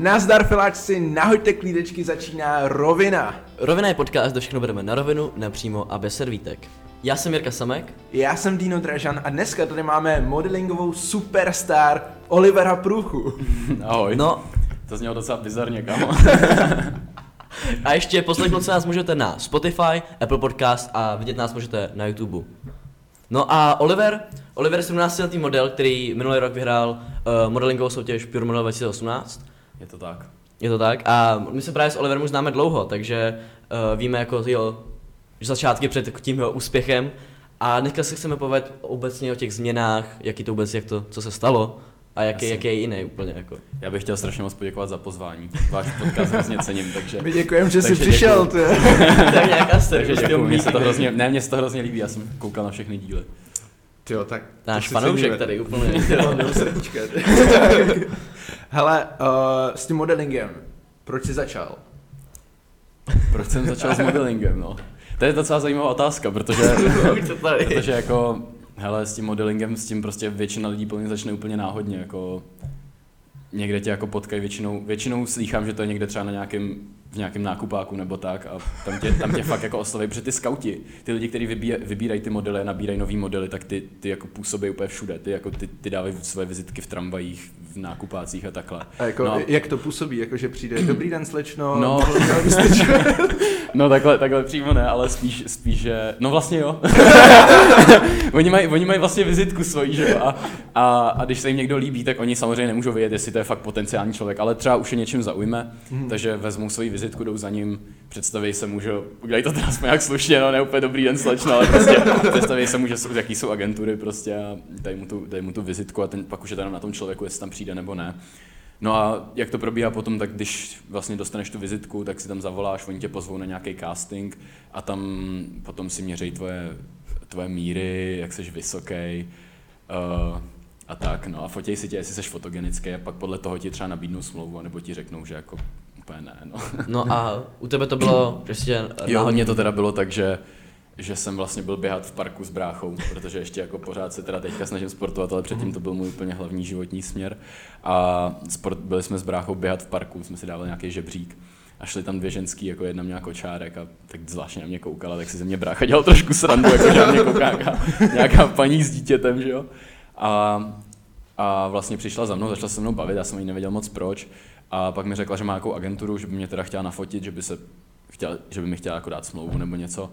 nazdar filáčci, nahoďte klídečky, začíná Rovina. Rovina je podcast, kde všechno bereme na rovinu, napřímo a bez servítek. Já jsem Jirka Samek. Já jsem Dino Dražan a dneska tady máme modelingovou superstar Olivera Průchu. Ahoj. No To znělo docela bizarně, kámo. a ještě poslechnout se nás můžete na Spotify, Apple Podcast a vidět nás můžete na YouTube. No a Oliver, Oliver je 17 letý model, který minulý rok vyhrál uh, modelingovou soutěž Pure Model 2018. Je to tak. Je to tak? A my se právě s Oliverem už známe dlouho, takže uh, víme jako jeho začátky před tím jeho úspěchem. A dneska se chceme povědět obecně o těch změnách, jaký to vůbec, jak to, co se stalo a jaký, jaký je jiný úplně jako. Já bych chtěl strašně moc poděkovat za pozvání. Váš podcast hrozně cením, takže... My děkujeme, že jsi přišel. děkuju. Ty. to je nějaká story, Takže mně se to hrozně, ne, mně se to hrozně líbí, já jsem koukal na všechny díly. Jo, tak Náš fanoušek tady úplně. Hele, uh, s tím modelingem, proč jsi začal? Proč jsem začal s modelingem, no? To je docela zajímavá otázka, protože, protože jako, hele, s tím modelingem, s tím prostě většina lidí plně začne úplně náhodně, jako někde tě jako potkají většinou, většinou slýchám, že to je někde třeba na nějakém, v nějakém nákupáku nebo tak a tam tě, tam tě fakt jako osloví, protože ty skauti, ty lidi, kteří vybíje, vybírají ty modely a nabírají nový modely, tak ty, ty jako působí úplně všude, ty jako ty, ty dávají své vizitky v tramvajích, v nákupácích a takhle. A jako, No. jak to působí? Jako, že přijde, dobrý den, slečno. No. mohl byste čo-" No takhle, takhle přímo ne, ale spíš, spíš že, no vlastně jo. oni, mají, oni mají vlastně vizitku svoji, že jo, a, a, a, když se jim někdo líbí, tak oni samozřejmě nemůžou vědět, jestli to je fakt potenciální člověk, ale třeba už je něčím zaujme, Mhm. takže vezmou svoji vizitku, jdou za ním, představí se mu, že udělají to teda aspoň jak slušně, no ne úplně dobrý den slečno, ale prostě představí se mu, že jsou, jaký jsou agentury prostě a dají mu tu, dají mu tu vizitku a ten, pak už je teda na tom člověku, jestli tam přijde nebo ne. No a jak to probíhá potom, tak když vlastně dostaneš tu vizitku, tak si tam zavoláš, oni tě pozvou na nějaký casting a tam potom si měří tvoje, tvoje míry, jak jsi vysoký uh, a tak, no a fotěj si tě, jestli jsi fotogenický a pak podle toho ti třeba nabídnou smlouvu, nebo ti řeknou, že jako úplně ne, no. No a u tebe to bylo, jsi Jo, mně to teda bylo tak, že že jsem vlastně byl běhat v parku s bráchou, protože ještě jako pořád se teda teďka snažím sportovat, ale předtím to byl můj úplně hlavní životní směr. A sport, byli jsme s bráchou běhat v parku, jsme si dávali nějaký žebřík a šli tam dvě ženský, jako jedna měla kočárek a tak zvláštně na mě koukala, tak si ze mě brácha dělal trošku srandu, jako že na mě kouká nějaká, nějaká paní s dítětem, že jo. A, a vlastně přišla za mnou, začala se mnou bavit, já jsem jí nevěděl moc proč. A pak mi řekla, že má nějakou agenturu, že by mě teda chtěla nafotit, že by, se chtěla, že by mi chtěla jako dát smlouvu nebo něco.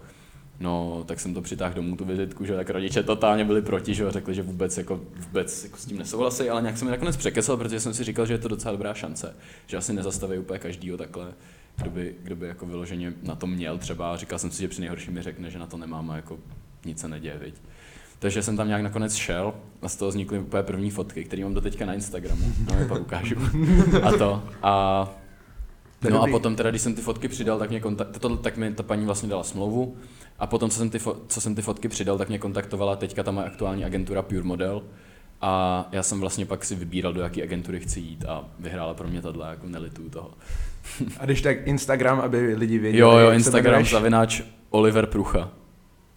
No, tak jsem to přitáhl domů tu vizitku, že tak rodiče totálně byli proti, že řekli, že vůbec, jako, vůbec jako s tím nesouhlasí, ale nějak jsem mi nakonec překesal, protože jsem si říkal, že je to docela dobrá šance, že asi nezastaví úplně každýho takhle, kdo by, kdo by jako vyloženě na to měl třeba. Říkal jsem si, že při nejhorším mi řekne, že na to nemám a jako nic se neděje, viď. Takže jsem tam nějak nakonec šel a z toho vznikly úplně první fotky, které mám do teďka na Instagramu. No, je pak ukážu. A to. A No a potom teda, když jsem ty fotky přidal, tak, mě kontakt, to, tak mi ta paní vlastně dala smlouvu a potom, co jsem, ty, fo- co jsem ty fotky přidal, tak mě kontaktovala teďka ta moje aktuální agentura Pure Model a já jsem vlastně pak si vybíral, do jaké agentury chci jít a vyhrála pro mě tahle, jako nelituju toho. A když tak Instagram, aby lidi věděli. Jo, jo, Instagram zavináč Oliver Prucha.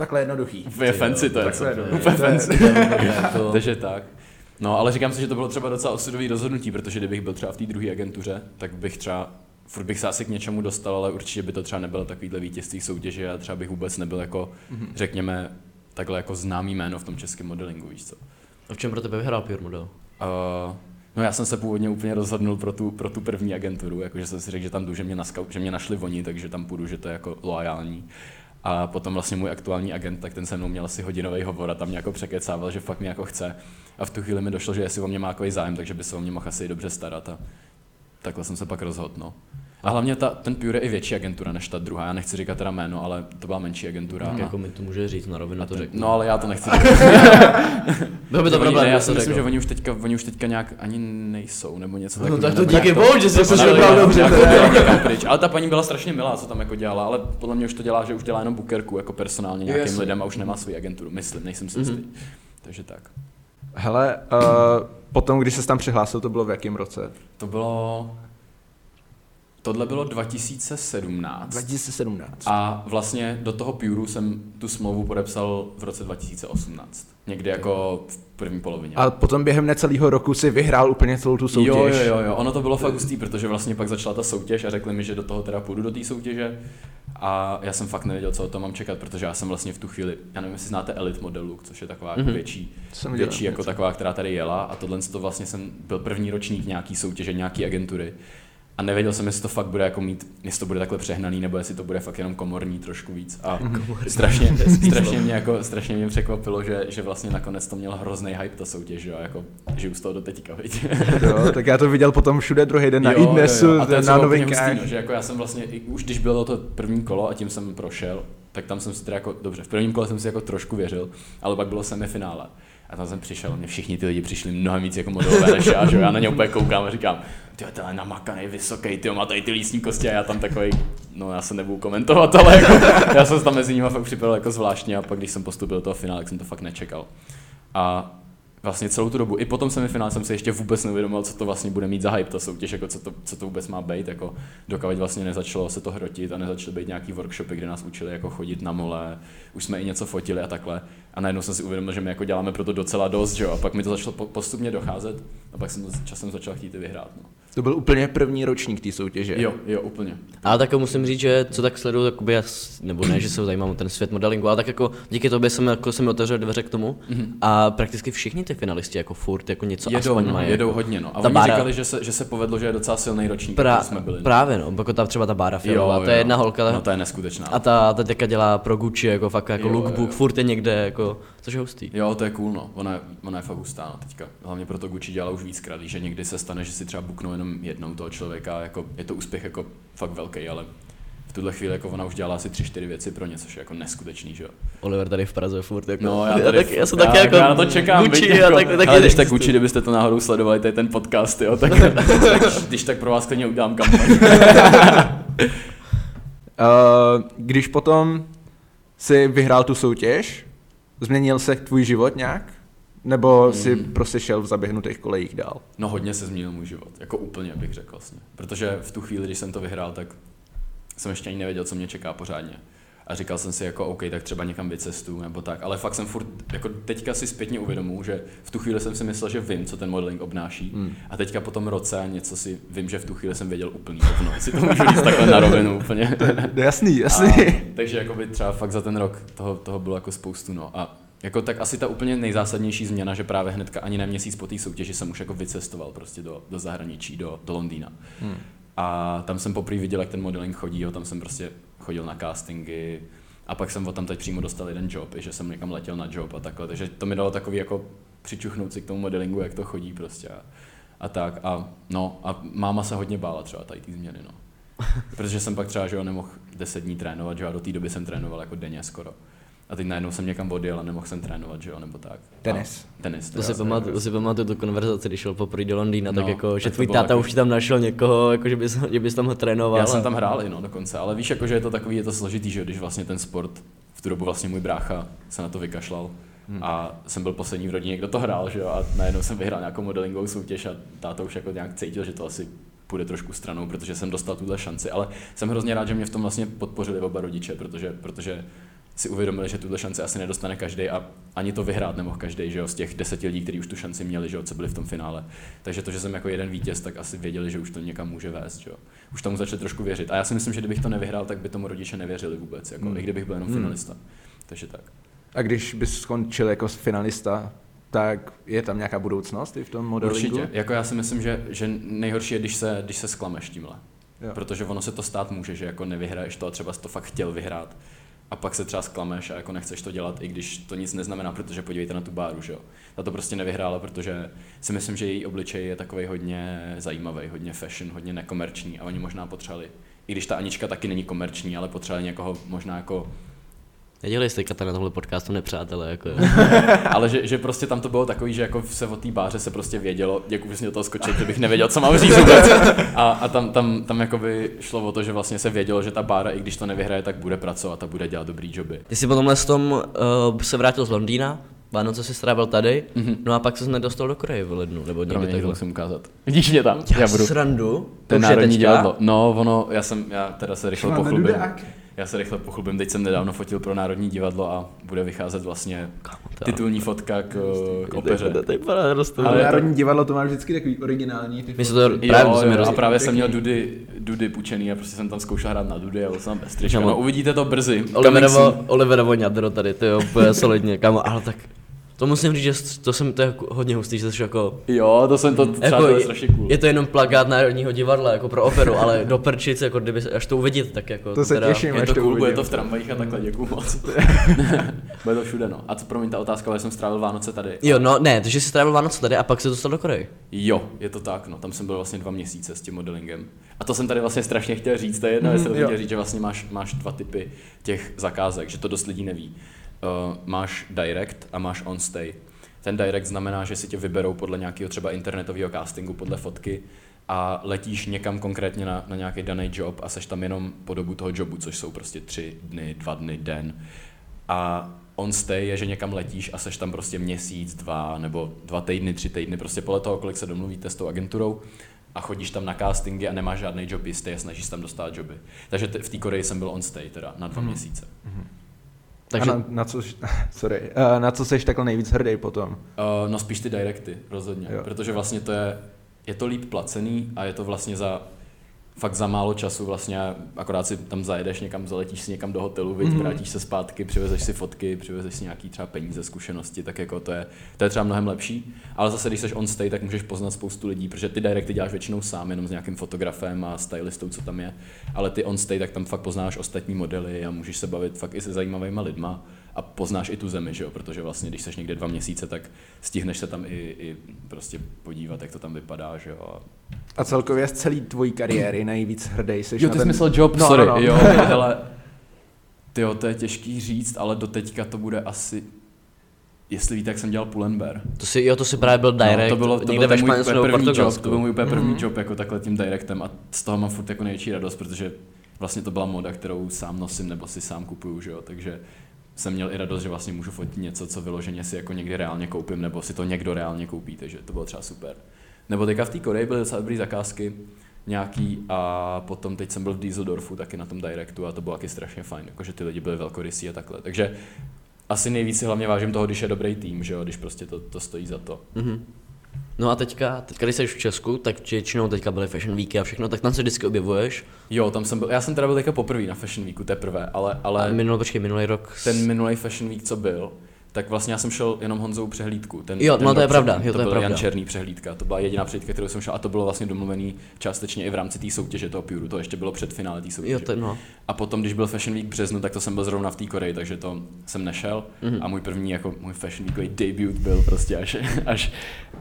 Takhle jednoduchý. Je fancy to je, co? Takhle jednoduchý. Úplně To je- fancy. to, Takže tak. No, ale říkám si, že to bylo třeba docela osudový rozhodnutí, protože kdybych byl třeba v té druhé agentuře, tak bych třeba furt bych se asi k něčemu dostal, ale určitě by to třeba nebylo takovýhle vítězství soutěže a třeba bych vůbec nebyl jako, Mhm. řekněme, takhle jako známý jméno v tom českém modelingu, víš co. a v čem pro tebe vyhrál Pure Model? Uh, no já jsem se původně úplně rozhodnul pro tu, pro tu první agenturu, jakože jsem si řekl, že tam jdu, že mě, naskau, že mě našli oni, takže tam půjdu, že to je jako loajální. A potom vlastně můj aktuální agent, tak ten se mnou měl asi hodinový hovor a tam mě jako překecával, že fakt mě jako chce. A v tu chvíli mi došlo, že jestli o mě má takový zájem, takže by se o mě mohl asi dobře starat a takhle jsem se pak rozhodl. No. A hlavně ta, ten Pure je i větší agentura než ta druhá. Já nechci říkat teda jméno, ale to byla menší agentura. Tak a- jako mi to může říct na rovinu, to řeknu. No ale já to nechci říkat. Bylo by to problém, ne, já si myslím, řekl. že oni už teďka, oni už teďka nějak ani nejsou, nebo něco No takového. tak to díky bohu, že jsi se vybral dobře, Jako pryč. Ale ta paní byla strašně milá, co tam jako dělala, ale podle mě už to dělá, že už dělá jenom bookerku jako personálně nějakým lidem a už nemá svou agenturu, myslím, nejsem si jistý. Mhm. Takže tak. Hele, uh, potom, když se tam přihlásil, to bylo v jakém roce? To bylo... Tohle bylo 2017. 2017. A vlastně do toho Puru jsem tu smlouvu podepsal v roce 2018. Někdy jako v první polovině. A potom během necelého roku si vyhrál úplně celou tu soutěž. Jo, jo, jo, jo, ono to bylo fakt hustý, protože vlastně pak začala ta soutěž a řekli mi, že do toho teda půjdu do té soutěže a já jsem fakt nevěděl, co o tom mám čekat, protože já jsem vlastně v tu chvíli, já nevím, jestli znáte Elite modelu, což je taková mm-hmm. větší, Jsem větší dělal jako něco. taková, která tady jela a tohle to vlastně jsem byl první ročník nějaký soutěže, nějaký agentury a nevěděl jsem, jestli to fakt bude jako mít, jestli to bude takhle přehnaný, nebo jestli to bude fakt jenom komorní trošku víc. A strašně, strašně, mě jako, strašně mě překvapilo, že, že vlastně nakonec to měl hrozný hype ta soutěž, jo, jako žiju z toho do teďka, viď? Jo, tak já to viděl potom všude druhý den na Jo, iDnesu, jo, jo. A to je na novinkách. hustý, no, že jako já jsem vlastně, i už když bylo to první kolo a tím jsem prošel, tak tam jsem si teda jako, dobře, v prvním kole jsem si jako trošku věřil, ale pak bylo semifinále. A tam jsem přišel, mě všichni ty lidi přišli mnohem víc jako modelové než já, že já na ně úplně koukám a říkám, ty to je namakaný, vysoký, ty má tady ty lístní kosti. A já tam takový, no já se nebudu komentovat, ale jako, já jsem se tam mezi nimi fakt připravil jako zvláštně a pak když jsem postupil do toho finále, tak jsem to fakt nečekal. A vlastně celou tu dobu. I potom semifinále jsem si ještě vůbec neuvědomil, co to vlastně bude mít za hype ta soutěž, jako co to, co to vůbec má být, jako dokud vlastně nezačalo se to hrotit a nezačaly být nějaký workshopy, kde nás učili jako chodit na mole, už jsme i něco fotili a takhle. A najednou jsem si uvědomil, že my jako děláme pro to docela dost, že jo? A pak mi to začalo po- postupně docházet a pak jsem to časem začal chtít i vyhrát. No. To byl úplně první ročník té soutěže. Jo, jo, úplně. Ale tak musím říct, že co tak sleduju, jakoby, já s- nebo ne, že se zajímám o ten svět modelingu, ale tak jako díky tobě jsem, jako, jsem mi otevřel dveře k tomu Mhm. a prakticky všichni ty finalisti jako furt jako něco Jedou, aspoň no, mají. jedou jako. hodně, no. A Ta oni bára- říkali, že se, že se povedlo, že je docela silný ročník, Pra, jsme byli. no. právě no, jako ta třeba ta Bára Fialová, to je jedna holka, No to je neskutečná. a ta, ta teďka dělá pro Gucci, jako fakt jako Jo, lookbook, jo, furt je někde, jako, což je hustý. Jo, to je cool, no. Ona je, ona je fakt hustá, no, teďka. Hlavně proto Gucci dělala už víckrát, že někdy se stane, že si třeba buknou jenom jednou toho člověka, jako je to úspěch jako fakt velký, ale v tuhle chvíli jako ona už dělala asi tři, čtyři věci pro ně, což je jako neskutečný, že jo. Oliver tady v Praze furt jako, No, já, tady, tak, já jsem taky jako já na to čekám, Gucci, a jako, tak, tak, ale když tak Gucci, kdybyste to náhodou sledovali, to je ten podcast, jo, tak, tak když tak pro vás klidně udělám kampaň. Uh, když potom si vyhrál tu soutěž, změnil se tvůj život nějak? Nebo si Mm. prostě šel v zaběhnutých kolejích dál? No hodně se změnil můj život, jako úplně bych řekl vlastně. Protože v tu chvíli, když jsem to vyhrál, tak jsem ještě ani nevěděl, co mě čeká pořádně. A říkal jsem si jako OK, tak třeba někam vycestu nebo tak, ale fakt jsem furt, jako teďka si zpětně uvědomuji, že v tu chvíli jsem si myslel, že vím, co ten modeling obnáší Hmm. a teďka po tom roce něco si vím, že v tu chvíli jsem věděl úplný hovno, jestli to můžu říct takhle na rovinu úplně. Jasný, jasný. A, takže jako by třeba fakt za ten rok toho, toho bylo jako spoustu, no. A jako tak asi ta úplně nejzásadnější změna, že právě hnedka ani ne měsíc po té soutěži jsem už jako vycestoval prostě do, do zahraničí, do, do Londýna. Hmm. A tam jsem poprvé viděl, jak ten modeling chodí, jo, tam jsem prostě chodil na castingy a pak jsem tam teď přímo dostal jeden job, i že jsem někam letěl na job a takhle, takže to mi dalo takový jako přičuchnout si k tomu modelingu, jak to chodí prostě a, a tak a no a máma se hodně bála třeba tady ty změny, no. Protože jsem pak třeba, že jo, nemohl 10 dní trénovat, že jo, a do té doby jsem trénoval jako denně skoro. A teď najednou jsem někam odjel a nemohl jsem trénovat, že jo, nebo tak. Tenis. A, tenis. To si, teda. pamatuju, to si pamatuju tu konverzaci, když šel poprvé do Londýna, tak No, jako, že tak to tvůj táta taky- už tam našel někoho, jako že bys, že bys tam ho trénoval. Já jsem a- tam hrál i no, dokonce, ale víš, jako, že je to takový, je to složitý, že když vlastně ten sport, v tu dobu vlastně můj brácha se na to vykašlal Hmm. a jsem byl poslední v rodině, kdo to hrál, že jo, a najednou jsem vyhrál nějakou modelingovou soutěž a táta už jako nějak cítil, že to asi půjde trošku stranou, protože jsem dostal tuhle šanci, ale jsem hrozně rád, že mě v tom vlastně podpořili oba rodiče, protože, protože si uvědomili, že tuhle šanci asi nedostane každý a ani to vyhrát nemohl každý, že jo, z těch deseti lidí, kteří už tu šanci měli, že jo, co byli v tom finále. Takže to, že jsem jako jeden vítěz, tak asi věděli, že už to někam může vést, že jo. Už tomu začali trošku věřit. A já si myslím, že kdybych to nevyhrál, tak by tomu rodiče nevěřili vůbec, jako, Hmm. i kdybych byl jenom Hmm. finalista. Takže tak. A když bys skončil jako finalista, tak je tam nějaká budoucnost i v tom modelingu? Určitě. Jako já si myslím, že, že nejhorší je, když se, když se sklameš tímhle. Jo. Protože ono se to stát může, že jako nevyhraješ to a třeba jsi to fakt chtěl vyhrát. A pak se třeba sklameš a jako nechceš to dělat, i když to nic neznamená, protože podívejte na tu báru, že jo. Ta to prostě nevyhrála, protože si myslím, že její obličej je takový hodně zajímavý, hodně fashion, hodně nekomerční a oni možná potřebovali. I když ta Anička taky není komerční, ale potřebovali někoho možná jako Nedělej jste Kata na tohle podcastu nepřátelé, jako jo. Ale že, že, prostě tam to bylo takový, že jako se o té báře se prostě vědělo, jak už do toho skočit, že bych nevěděl, co mám říct vůbec. A, a tam, tam, tam jakoby šlo o to, že vlastně se vědělo, že ta bára, i když to nevyhraje, tak bude pracovat a bude dělat dobrý joby. Ty jsi potom s tom uh, se vrátil z Londýna Vánoce si strávil tady, Mhm. no a pak se nedostal do Koreje v lednu, nebo někdy Promiň, to takhle. musím ukázat. Vidíš mě tam? Já budu. Srandu? Je národní divadlo. No, ono, já jsem, já teda se rychle pochlubím. Já se rychle pochlubím, teď jsem nedávno fotil pro Národní divadlo a bude vycházet vlastně titulní fotka k, k opeře. Ale Národní divadlo to má vždycky takový originální. Ty My se to právě jo, jo, a právě jsem měl dudy, dudy pučený a prostě jsem tam zkoušel hrát na dudy a byl jsem bez trička. No uvidíte to brzy. Oliverovo. Oliverovo ňadro tady, to je úplně solidně, kámo, ale tak to musím říct, že to jsem to je jako hodně hustý, že jsi jako Jo, to jsem to, třeba Jako to je strašně cool. Je to jenom plagát Národního divadla, jako pro operu, ale do prčic, jako kdyby, až to uvidíte, tak jako To se těším, Je až to to cool, bude uvidím. to v tramvajích a takhle, děkuju moc. bude to všude, no. A co, promiň, ta otázka, ale jsem strávil Vánoce tady. Jo, no ne, takže jsi strávil Vánoce tady a pak se dostal do Koreje. Jo, je to tak, no. Tam jsem byl vlastně dva měsíce s tím modelingem. A to jsem tady vlastně strašně chtěl říct, to je jedno, Mhm, jestli chtěl říct, že vlastně máš, máš dva typy těch zakázek, že to dost lidí neví. Uh, máš direct a máš on stay. Ten direct znamená, že si tě vyberou podle nějakého třeba internetového castingu, podle fotky a letíš někam konkrétně na, na nějaký daný job a seš tam jenom po dobu toho jobu, což jsou prostě tři dny, dva dny, den. A on stay je, že někam letíš a seš tam prostě měsíc, dva nebo dva týdny, tři týdny, prostě podle toho, kolik se domluvíte s tou agenturou a chodíš tam na castingy a nemáš žádný job jistý a snažíš se tam dostat joby. Takže t- v té Koreji jsem byl on stay teda na dva Mhm. měsíce. Takže A na, na, co, sorry, uh, na co jsi takhle nejvíc hrdý potom? Uh, no spíš ty directy, rozhodně, jo. protože vlastně to je, je to líp placený a je to vlastně za fakt za málo času vlastně akorát si tam zajedeš někam, zaletíš si někam do hotelu, Mhm. mm-hmm. vrátíš se zpátky, přivezeš si fotky, přivezeš si nějaký třeba peníze, zkušenosti, tak jako to je, to je třeba mnohem lepší. Ale zase, když jsi on stay, tak můžeš poznat spoustu lidí, protože ty directy děláš většinou sám, jenom s nějakým fotografem a stylistou, co tam je. Ale ty on stay, tak tam fakt poznáš ostatní modely a můžeš se bavit fakt i se zajímavými lidma a poznáš i tu zemi, že jo? protože vlastně, když jsi někde dva měsíce, tak stihneš se tam i, i prostě podívat, jak to tam vypadá, že jo. A celkově z celé tvojí kariéry nejvíc hrdý jsi Jo, ty ten... jsi myslel job, No, sorry. no, no. Jo, hele, tyjo, to je těžký říct, ale do teďka to bude asi, jestli víte, jak jsem dělal Pull&Bear. to si, jo, to si právě byl direct, no, to bylo, to někde byl ve Španělsku nebo první job, to byl můj úplně první Mhm. job jako takhle tím directem a z toho mám furt jako největší radost, protože vlastně to byla moda, kterou sám nosím nebo si sám kupuju, že jo, takže jsem měl i radost, že vlastně můžu fotit něco, co vyloženě si jako někdy reálně koupím, nebo si to někdo reálně koupí, takže to bylo třeba super. Nebo teďka v té Koreji byly docela dobrý zakázky, nějaký a potom teď jsem byl v Dieseldorfu taky na tom directu a to bylo taky strašně fajn, jakože ty lidi byli velkorysí a takhle. Takže asi nejvíc si hlavně vážím toho, když je dobrý tým, že jo, když prostě to, to stojí za to. Mhm. No a teďka, teďka když jsi v Česku, tak většinou teďka byly Fashion Weeky a všechno, tak tam se vždycky objevuješ. Jo, tam jsem byl, já jsem teda byl teďka poprvé na Fashion Weeku teprve, ale, Ale minulý, počkej, minulý rok. ten minulý Fashion Week, co byl, tak vlastně já jsem šel jenom Honzou přehlídku. Ten, Jo, ten no to je pravda, jo, to je byl pravda. Jan Černý přehlídka, to byla jediná přehlídka, kterou jsem šel a to bylo vlastně domluvený částečně i v rámci té soutěže toho Puru, to ještě bylo před finále té soutěže. Jo, to, no. A potom, když byl Fashion Week v březnu, tak to jsem byl zrovna v té Koreji, takže to jsem nešel. Mhm. Mm-hmm. A můj první, jako můj Fashion Weekový debut byl prostě až, až,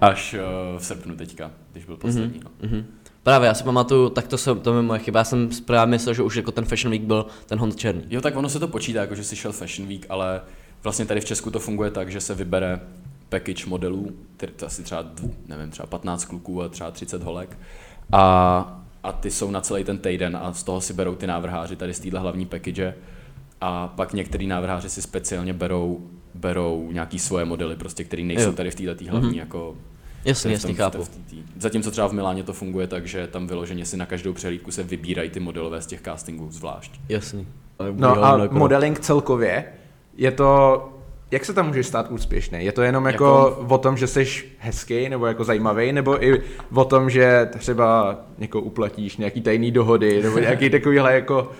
až uh, v srpnu teďka, když byl poslední. No. Mhm. Právě, já si pamatuju, tak to, jsem, to je moje chyba, já jsem právě myslel, že už jako ten Fashion Week byl ten Hond Černý. Jo, tak ono se to počítá, jako že jsi šel Fashion Week, ale vlastně tady v Česku to funguje tak, že se vybere package modelů, tedy to asi třeba, nevím, třeba 15 kluků a třeba 30 holek. A, a ty jsou na celý ten týden a z toho si berou ty návrháři tady z téhle hlavní package. A pak některý návrháři si speciálně berou, berou nějaký svoje modely, prostě, který nejsou Jo. tady v této hlavní Mhm. jako Jasně, jasně, chápu. Zatímco třeba v Miláně to funguje tak, že tam vyloženě si na každou přehlídku se vybírají ty modelové z těch castingů zvlášť. Jasný. No a modeling celkově, je to, jak se tam můžeš stát úspěšný? Je to jenom jako, Jako- o tom, že jsi hezký nebo jako zajímavý, nebo i o tom, že třeba někoho uplatíš, nějaký tajný dohody, nebo nějaký takovýhle jako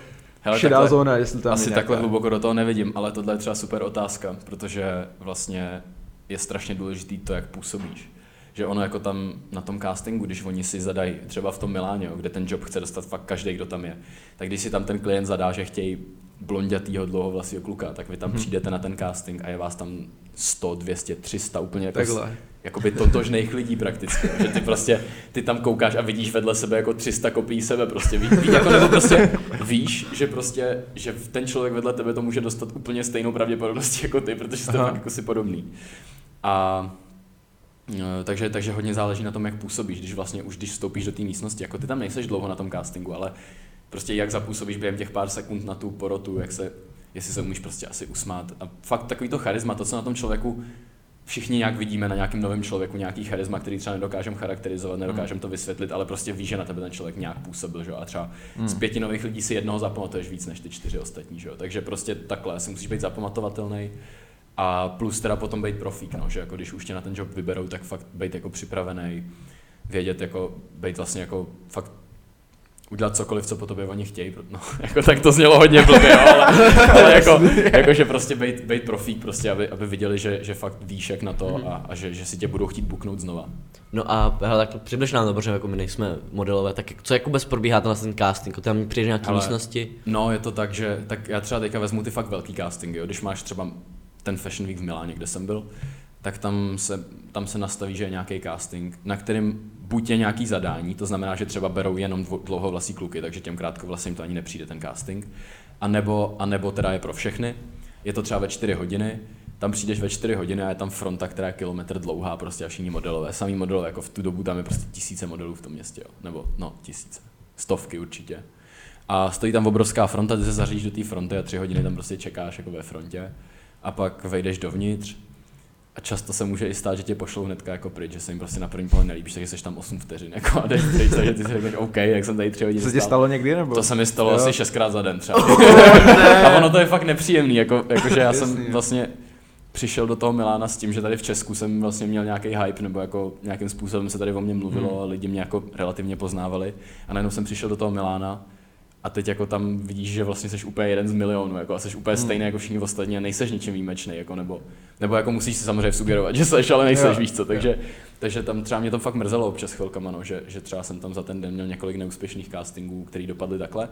Hele, šedá takhle- zóna, jestli tam Asi je nějaká. takhle hluboko do toho nevidím, ale tohle je třeba super otázka, protože vlastně je strašně důležitý to, jak působíš. Že ono jako tam na tom castingu, když oni si zadají třeba v tom Miláně, kde ten job chce dostat fakt každý, kdo tam je, tak když si tam ten klient zadá, že chtějí blondětýho dlouhovlasého kluka, tak vy tam Mhm. přijdete na ten casting a je vás tam 100, 200, 300 úplně jako Takhle. jakoby totožných lidí prakticky, že ty prostě, ty tam koukáš a vidíš vedle sebe jako 300 kopií sebe prostě, ví, ví, jako nebo prostě víš, že prostě, že ten člověk vedle tebe to může dostat úplně stejnou pravděpodobností jako ty, protože jste fakt jako si podobný. A e, takže, takže hodně záleží na tom, jak působíš, když vlastně už když vstoupíš do té místnosti, jako ty tam nejseš dlouho na tom castingu, ale prostě jak zapůsobíš během těch pár sekund na tu porotu, jak se, jestli se umíš prostě asi usmát. A fakt takový to charisma, to, co na tom člověku všichni nějak vidíme na nějakém novém člověku nějaký charisma, který třeba nedokážeme charakterizovat, nedokážeme Hmm. to vysvětlit, ale prostě víš, že na tebe ten člověk nějak působil, že? jo? A třeba Hmm. z pěti nových lidí si jednoho zapamatuješ víc než ty čtyři ostatní, že? jo? Takže prostě takhle si musíš být zapamatovatelný. A plus teda potom být profík, no, že jako když už tě na ten job vyberou, tak fakt být jako připravený, vědět jako, být vlastně jako fakt udělat cokoliv, co po tobě oni chtějí, no, jako tak to znělo hodně blbě, jo, ale, ale jako, jako, že prostě být, být profík, prostě, aby, aby viděli, že, že fakt víš jak na to a, a že, že si tě budou chtít buknout znova. No a hele, tak přibliž nám to, protože jako my nejsme modelové, tak co jako bez probíhá tenhle ten casting? Jako Tam přijdeš nějaký Ale- místnosti? No, je to tak, že tak já třeba teďka vezmu ty fakt velký castingy, jo. když máš třeba ten Fashion Week v Miláně, kde jsem byl, tak tam se, tam se nastaví, že je nějaký casting, na kterým buď je nějaký zadání, to znamená, že třeba berou jenom dlouhovlasý kluky, takže těm krátkovlasým to ani nepřijde ten casting, a nebo, a nebo teda je pro všechny, je to třeba ve 4 hodiny, tam přijdeš ve 4 hodiny a je tam fronta, která je kilometr dlouhá, prostě a všichni modelové, samý modelové, jako v tu dobu tam je prostě tisíce modelů v tom městě, jo. nebo no, tisíce, stovky určitě. A stojí tam obrovská fronta, ty se zařídíš do té fronty a tři hodiny tam prostě čekáš jako ve frontě. A pak vejdeš dovnitř a často se může i stát, že tě pošlou hnedka jako pryč, že se jim prostě na první pohled nelíbíš, takže jsi tam 8 vteřin jako a jdeš pryč, takže ty si řekneš OK, jak jsem tady tři hodiny Co se ti stalo někdy nebo? To se mi stalo Jo. asi šestkrát za den třeba. a ono to je fakt nepříjemný, jako, jakože já jsem Jasný, jo. vlastně přišel do toho Milána s tím, že tady v Česku jsem vlastně měl nějaký hype, nebo jako nějakým způsobem se tady o mě mluvilo Hmm. a lidi mě jako relativně poznávali. A najednou jsem přišel do toho Milána a teď jako tam vidíš, že vlastně jsi úplně jeden z milionů, jako a jsi úplně Hmm. stejný jako všichni ostatní a nejseš ničím výjimečný, jako nebo, nebo jako musíš si samozřejmě sugerovat, že seš, ale nejseš, Jo, víš co, takže, takže tam třeba mě to fakt mrzelo občas chvilkama, no, že, že třeba jsem tam za ten den měl několik neúspěšných castingů, který dopadly takhle.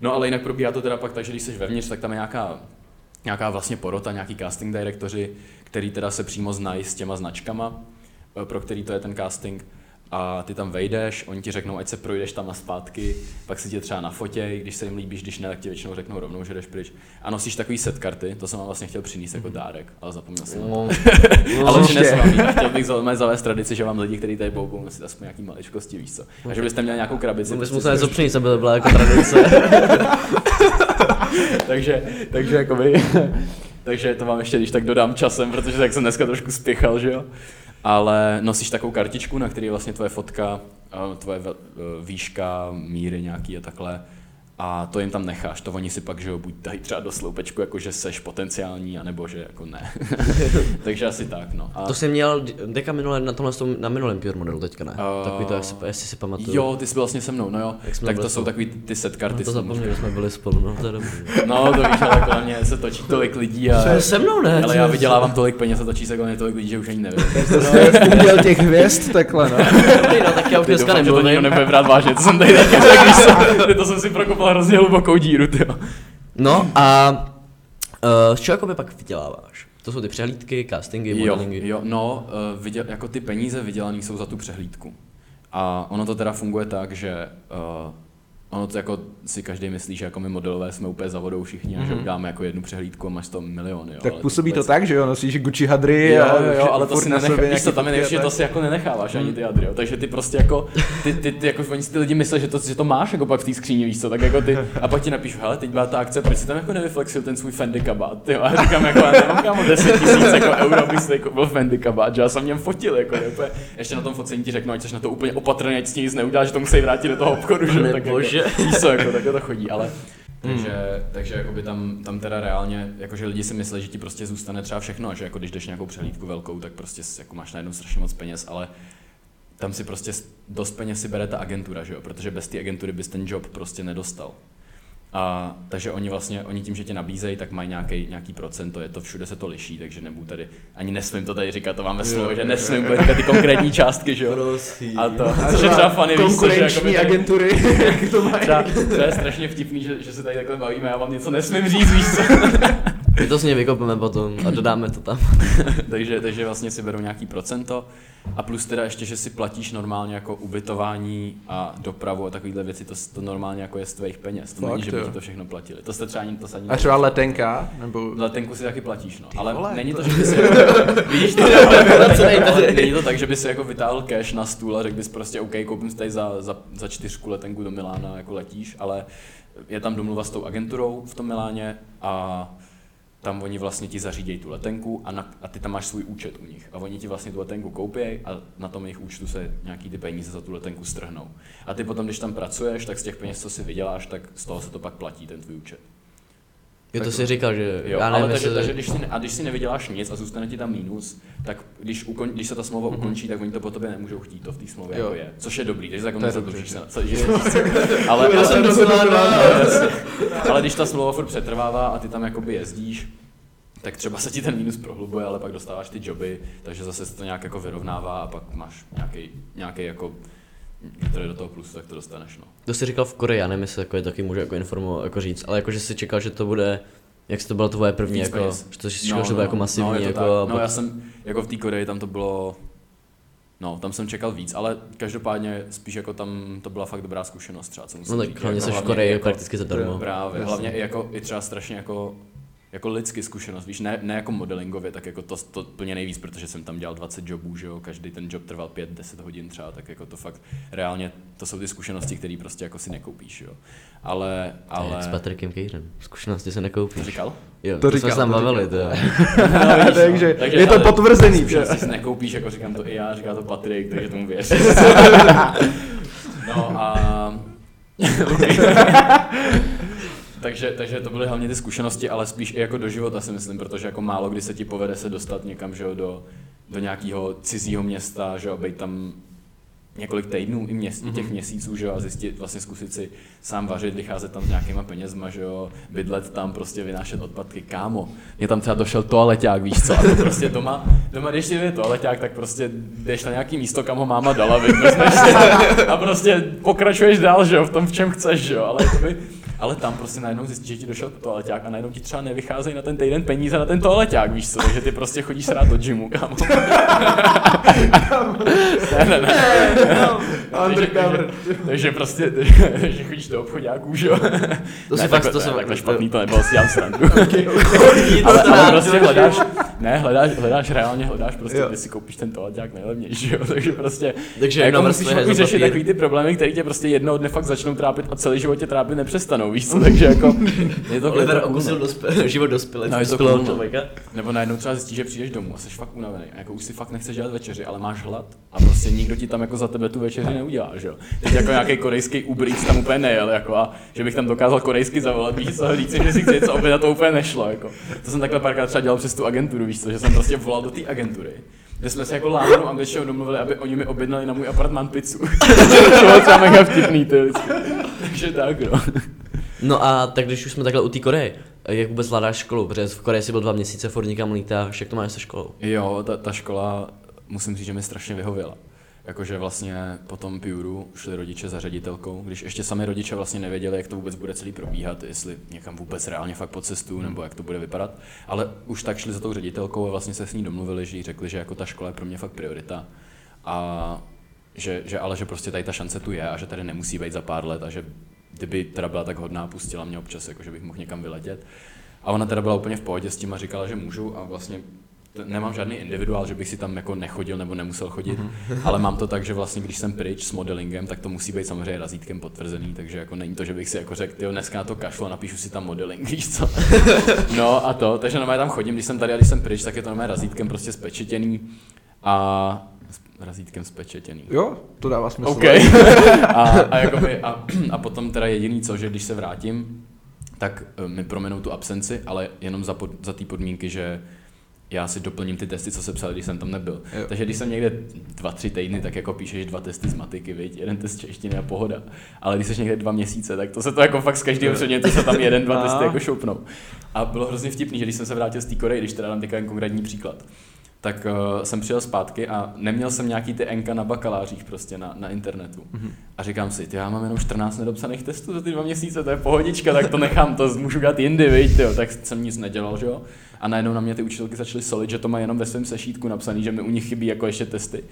No ale jinak probíhá to teda pak tak, že když jsi vevnitř, tak tam je nějaká, nějaká vlastně porota, nějaký casting directoři, který teda se přímo znají s těma značkama, pro který to je ten casting. A ty tam vejdeš, oni ti řeknou, ať se projdeš tam a zpátky, pak si tě třeba nafotěj, když se jim líbíš, když ne, tak ti většinou řeknou rovnou, že jdeš pryč. A nosíš takový set karty, to jsem vám vlastně chtěl přinést jako dárek, ale zapomněl jsem. na to. No, Ale ji a chtěl bych za- zavést tradici, že vám lidi, kteří tady budou nosit aspoň nějaký maličkosti, víš co. A že byste měli nějakou krabici. my prostě se něco přinést, aby to byla jako tradice. takže, takže jakoby, takže to vám ještě když tak dodám časem, protože tak jsem dneska trošku spěchal, že jo. Ale nosíš takovou kartičku, na které je vlastně tvoje fotka, a tvoje ve- e, výška, míry nějaký a takhle. A to jim tam necháš, to oni si pak, že jo, buď dají třeba do sloupečku, jako že seš potenciální, anebo že jako ne. Takže asi tak, no. A To jsi měl deka minule na tomhle tom- na minulém pure modelu teďka, ne? Uh, Takový to, jestli, jestli si pamatuju. Jo, ty jsi byl vlastně se mnou, no jo. Tak to jsou takový ty set karty. no, to zapomněl, že jsme byli spolu, no to je dobrý. No, to víš, ale kolem mě se točí tolik lidí a... Je se mnou, ne? Ale já vydělávám tolik peněz a točí se kolem mě tolik lidí, že už ani nevím. Uměl těch hvězd takhle, no. No, tak já už Ty dneska doufám, že to nikdo nemluvím. nebude brát vážně, to jsem tady taky to jsem si prokopal hrozně hlubokou díru, ty No a uh, z čeho jakoby pak vyděláváš? To jsou ty přehlídky, castingy, Jo, modelingy. jo, no, uh, viděl, jako ty peníze vydělané jsou za tu přehlídku. A ono to teda funguje tak, že uh, ono to jako si každý myslí, že jako my modelové jsme úplně za vodou všichni a že Mhm. uděláme jako jednu přehlídku a máš to miliony. Jo, Tak ale působí to vůbec- tak, že jo, nosíš Gucci hadry Jo, a jo, jo, ale to si na nenechá, sobě víš co, nějaký tam je nejlepší, že to si jako nenecháváš ani ty jadry, jo. takže ty prostě jako, ty, ty, ty jako oni si ty lidi myslí, že to, že to máš jako pak v té skříni, víš co, tak jako ty, a pak ti napíšu, hele, teď byla ta akce, proč si tam jako nevyflexil ten svůj Fendi kabát, jo, a já říkám jako, já nemám kámo 10 tisíc jako euro, abych si jako byl Fendi kabát, že já jsem něm fotil, jako, je úplně, ještě na tom focení ti řeknu, ať jsi na to úplně opatrný, ať s tím nic neuděláš, že to musí vrátit do toho obchodu, že jo, tak jako, Nebože. víš co, jako, tak to chodí, ale takže, takže jakoby tam, tam teda reálně, jakože lidi si myslí, že ti prostě zůstane třeba všechno, a že jako když jdeš nějakou přehlídku velkou, tak prostě jako máš najednou strašně moc peněz, ale tam si prostě dost peněz si bere ta agentura, že jo? protože bez té agentury bys ten job prostě nedostal. A, takže oni vlastně, oni tím, že tě nabízejí, tak mají nějaký, nějaký procento, je to všude se to liší, takže nebudu tady, ani nesmím to tady říkat, to máme slovo, že nesmím úplně říkat ty konkrétní částky, že jo. Prosím. A to, což je třeba funny, víš co, že Konkurenční agentury, jak to mají. Třeba, to je strašně vtipný, že, že se tady takhle bavíme, já vám něco nesmím říct, víš co. My to s ním vykopeme potom a dodáme to tam. takže, takže vlastně si berou nějaký procento a plus teda ještě, že si platíš normálně jako ubytování a dopravu a takovýhle věci, to, to normálně jako je z tvých peněz, to není, Fakt, že by ti to všechno platili. To jste třeba ani, to se ani A třeba letenka, nebo... Letenku si taky platíš, no. Ale vole, není to- že by si... Vidíš to, ale tady. není to tak, že by si jako vytáhl cash na stůl a řekl bys prostě OK, koupím si tady za, za, za čtyřku letenku do Milána, jako letíš, ale je tam domluva s tou agenturou v tom Miláně a tam oni vlastně ti zařídějí tu letenku a, na, a ty tam máš svůj účet u nich. A oni ti vlastně tu letenku koupí a na tom jejich účtu se nějaký ty peníze za tu letenku strhnou. A ty potom, když tam pracuješ, tak z těch peněz, co si vyděláš, tak z toho se to pak platí, ten tvůj účet. Jo, to si říkal, že Jo, já ale nevím, takže, jestli- takže když si, a když si nevyděláš nic a zůstane ti tam mínus, tak když, ukon, když se ta smlouva ukončí, tak oni to po tobě nemůžou chtít, to v té smlouvě Jo. jako je. Což je dobrý, takže To je takhle dobře. zadlužíš se ale, Já ale, jsem ale, docela ale když ta smlouva furt přetrvává a ty tam jakoby jezdíš, tak třeba se ti ten mínus prohlubuje, ale pak dostáváš ty joby, takže zase se to nějak jako vyrovnává a pak máš nějaký, nějaký jako, který do toho plusu, tak to dostaneš. No. To jsi říkal v Koreji, já nevím, jestli jako je taky můžu jako informovat, jako říct, ale jako, že jsi čekal, že to bude, jak to bylo tvoje první, Víc jako, peněz. že to jsi čekal, že to bude jako masivní, no, je to jako, tak. no, já jsem, jako v té Koreji tam to bylo, no, tam jsem čekal víc, ale každopádně spíš jako tam to byla fakt dobrá zkušenost třeba, co musím no tak říct, hlavně jako jsi v Koreji jako, prakticky zadarmo. Právě, hlavně i jako, i třeba strašně jako, jako lidsky zkušenost, víš, ne, ne jako modelingově, tak jako to, to plně nejvíc, protože jsem tam dělal 20 jobů, že jo, každý ten job trval 5-10 hodin třeba, tak jako to fakt reálně, to jsou ty zkušenosti, které prostě jako si nekoupíš, jo. Ale, Ale... ale... S Patrikem Kejrem, zkušenosti se nekoupíš. To říkal? Jo, To to, to říkal, jsme se tam to bavili, to jo. No, vidíš, takže, Takže je to ale- potvrzený, že? Že si nekoupíš, jako říkám to i já, říká to Patrik, takže tomu věř. no a... takže, takže to byly hlavně ty zkušenosti, ale spíš i jako do života si myslím, protože jako málo kdy se ti povede se dostat někam, že jo, do, do nějakého cizího města, že jo, být tam několik týdnů i, měs, i těch měsíců, že jo, a zjistit, vlastně zkusit si sám vařit, vycházet tam s nějakýma penězma, že jo, bydlet tam, prostě vynášet odpadky, kámo. Mě tam třeba došel toaleťák, víš co, a to prostě doma, doma když je toaleťák, tak prostě jdeš na nějaký místo, kam ho máma dala, si a prostě pokračuješ dál, že jo, v tom, v čem chceš, že jo, ale jakoby, ale tam prostě najednou zjistíš, že ti došel toaleťák a najednou ti třeba nevycházejí na ten týden peníze na ten toaleťák, víš co, takže ty prostě chodíš rád do gymu, kámo. ne, ne, ne. Undercover. Takže prostě, že chodíš do obchodáků, že jo? To si fakt, to se takhle špatný to nebylo, si dělám srandu. Ale, prostě hledáš, ne, hledáš, hledáš reálně, hledáš prostě, Jo. kde si koupíš ten toaleťák nejlevnější, že jo? Takže prostě, Takže jako musíš fakt za řešit takový ty problémy, které tě prostě jednoho dne fakt začnou trápit a celý život tě trápit nepřestanou, víš co? Takže jako, je to, Oliver okusil no. dospě- život dospělého No, je to cool, člověka. Nebo najednou třeba zjistíš, že přijdeš domů a jsi fakt unavený. A jako už si fakt nechceš dělat večeři, ale máš hlad. A prostě nikdo ti tam jako za tebe tu večeři neudělá, že jo. Teď jako nějaký korejský Uber Eats tam úplně nejel, jako a že bych tam dokázal korejsky zavolat, víš co, říct, že si chci něco obědat, to úplně nešlo, jako. To jsem takhle párkrát třeba dělal přes tu agenturu, víš co, že jsem prostě volal do té agentury. Kde jsme se jako lámanou angličtinou domluvili, aby oni mi objednali na můj apartmán pizzu. to bylo třeba mega vtipný, to vždycky. Takže tak, no. No a tak když už jsme takhle u té Koreje, jak vůbec zvládáš školu? Protože v Koreji si byl dva měsíce, furt nikam lítáš, jak to máš se školou? Jo, ta, ta škola, musím říct, že mi strašně vyhověla. Jakože vlastně po tom Piuru šli rodiče za ředitelkou, když ještě sami rodiče vlastně nevěděli, jak to vůbec bude celý probíhat, jestli někam vůbec reálně fakt po cestu, nebo jak to bude vypadat. Ale už tak šli za tou ředitelkou a vlastně se s ní domluvili, že jí řekli, že jako ta škola je pro mě fakt priorita. A že, že ale že prostě tady ta šance tu je a že tady nemusí být za pár let a že kdyby teda byla tak hodná, pustila mě občas, jako že bych mohl někam vyletět. A ona teda byla úplně v pohodě s tím a říkala, že můžu a vlastně nemám žádný individuál, že bych si tam jako nechodil nebo nemusel chodit, ale mám to tak, že vlastně když jsem pryč s modelingem, tak to musí být samozřejmě razítkem potvrzený, takže jako není to, že bych si jako řekl, ty dneska na to kašlu a napíšu si tam modeling, víš co. No a to, takže normálně tam chodím, když jsem tady a když jsem pryč, tak je to normálně razítkem prostě spečetěný a razítkem spečetěný. Jo, to dává smysl. OK. a, a, jakoby, a, a potom teda jediný co, že když se vrátím, tak eh, mi prominou tu absenci, ale jenom za, pod, za té podmínky, že já si doplním ty testy, co se psal, když jsem tam nebyl. Jo. Takže když jsem někde dva, tři týdny, tak jako píšeš dva testy z matiky, viď? jeden test češtiny a pohoda. Ale když jsi někde dva měsíce, tak to se to jako fakt z každého předmětu se tam jeden, dva testy jako šoupnou. A bylo hrozně vtipný, že když jsem se vrátil z té Koreje, když teda dám jen konkrétní příklad, tak uh, jsem přijel zpátky a neměl jsem nějaký ty enka na bakalářích prostě na, na internetu. Mm-hmm. A říkám si, ty já mám jenom 14 nedopsaných testů za ty dva měsíce, to je pohodička, tak to nechám, to můžu dát jindy, viď, tyjo. tak jsem nic nedělal, že jo. A najednou na mě ty učitelky začaly solit, že to má jenom ve svém sešítku napsaný, že mi u nich chybí jako ještě testy.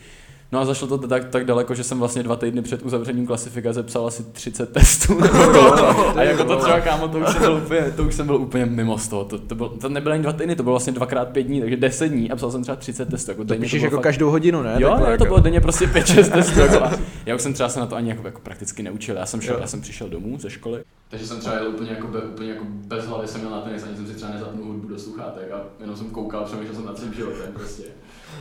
No a zašlo to tak, tak daleko, že jsem vlastně dva týdny před uzavřením klasifikace psal asi 30 testů. a jako to třeba kámo, to už jsem byl úplně, to už jsem byl úplně mimo z toho. To, to, byl, to nebylo ani dva týdny, to bylo vlastně dvakrát pět dní, takže 10 dní a psal jsem třeba 30 testů. Jako To píšeš bylo jako fakt- každou hodinu, ne? Jo, jo, to bylo denně prostě 5-6 testů. Jako, a já už jsem třeba se na to ani jako, jako prakticky neučil. Já jsem, šel, Jo. já jsem přišel domů ze školy, Takže jsem třeba jel úplně jako, be, úplně jako bez hlavy, jsem měl na tenis, ani jsem si třeba nezapnul hudbu do sluchátek a jenom jsem koukal, přemýšlel jsem nad svým životem prostě.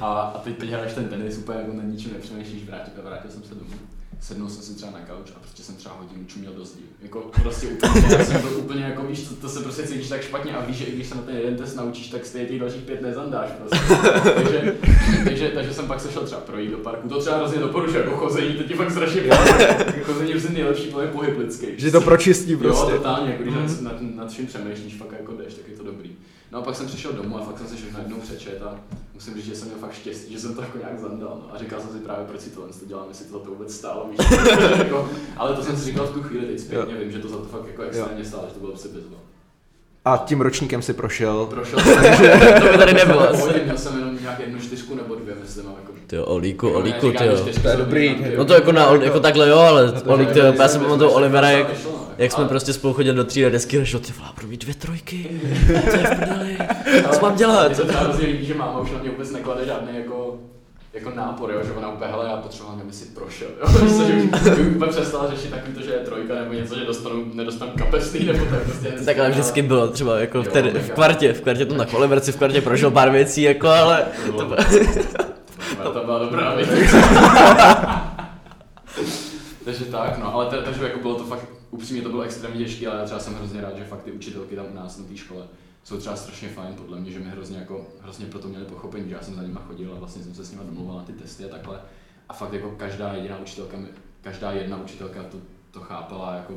A, a teď, teď hraješ ten tenis úplně jako na ničem nepřemýšlíš, vrátil, vrátil jsem se domů sednul jsem si třeba na gauč a prostě jsem třeba hodinu čuměl do zdi. Jako prostě úplně, já jsem byl úplně jako víš, to, to, se prostě cítíš tak špatně a víš, že i když se na ten jeden test naučíš, tak stejně těch dalších pět nezandáš prostě. takže, takže, takže, jsem pak se šel třeba projít do parku. To třeba hrozně doporučuji, jako chození, to ti fakt strašně jako chození je nejlepší pohyb, pohyb lidský. Že to pročistí prostě. Jo, totálně, jako když mm. nad, nad, vším přemýšlíš, fakt jako jdeš, tak je to dobrý. No a pak jsem přišel domů a fakt jsem si všechno jednou přečet a musím říct, že jsem měl fakt štěstí, že jsem to jako nějak zandal. No. A říkal jsem si právě, proč si tohle to dělám, jestli to za to vůbec stálo. Víš, jako, ale to jsem si říkal v tu chvíli, teď zpětně vím, že to za to fakt jako extrémně stálo, že to bylo psi bezva. A tím ročníkem si prošel. Prošel jsem, to by tady nebylo. Měl jsem jenom nějak jednu čtyřku nebo dvě, myslím, jako ty olíku, olíku, ty jo. To je dobrý. No to jako, na, jako takhle jo, ale olík, ty jo, já jsem pamatuju Olivera, jak, jak jsme prostě spolu chodili do tří desky, že ty vole, budu mít dvě trojky, to je v prdeli, co mám dělat? Je to hrozně líbí, že máma už na mě vůbec neklade žádný jako jako nápor, jo, že ona úplně, hele, já potřeboval, aby si prošel, jo, že už, úplně přestala řešit takový to, že je trojka nebo něco, že dostanu, nedostanu kapesný, nebo tak prostě. Tak ale vždycky bylo třeba jako v, ter, v kvartě, v kvartě to na Koliverci, v kvartě prošel pár věcí, jako, ale... To bylo, to, to byla dobrá věc. takže tak, no, ale takže jako bylo to fakt, upřímně to bylo extrémně těžké, ale já třeba jsem hrozně rád, že fakt ty učitelky tam u nás na té škole jsou třeba strašně fajn, podle mě, že mi hrozně, jako, hrozně proto měli pochopení, že já jsem za nima chodil a vlastně jsem se s nimi domluval na ty testy a takhle. A fakt jako každá jediná učitelka, každá jedna učitelka to, to chápala, jako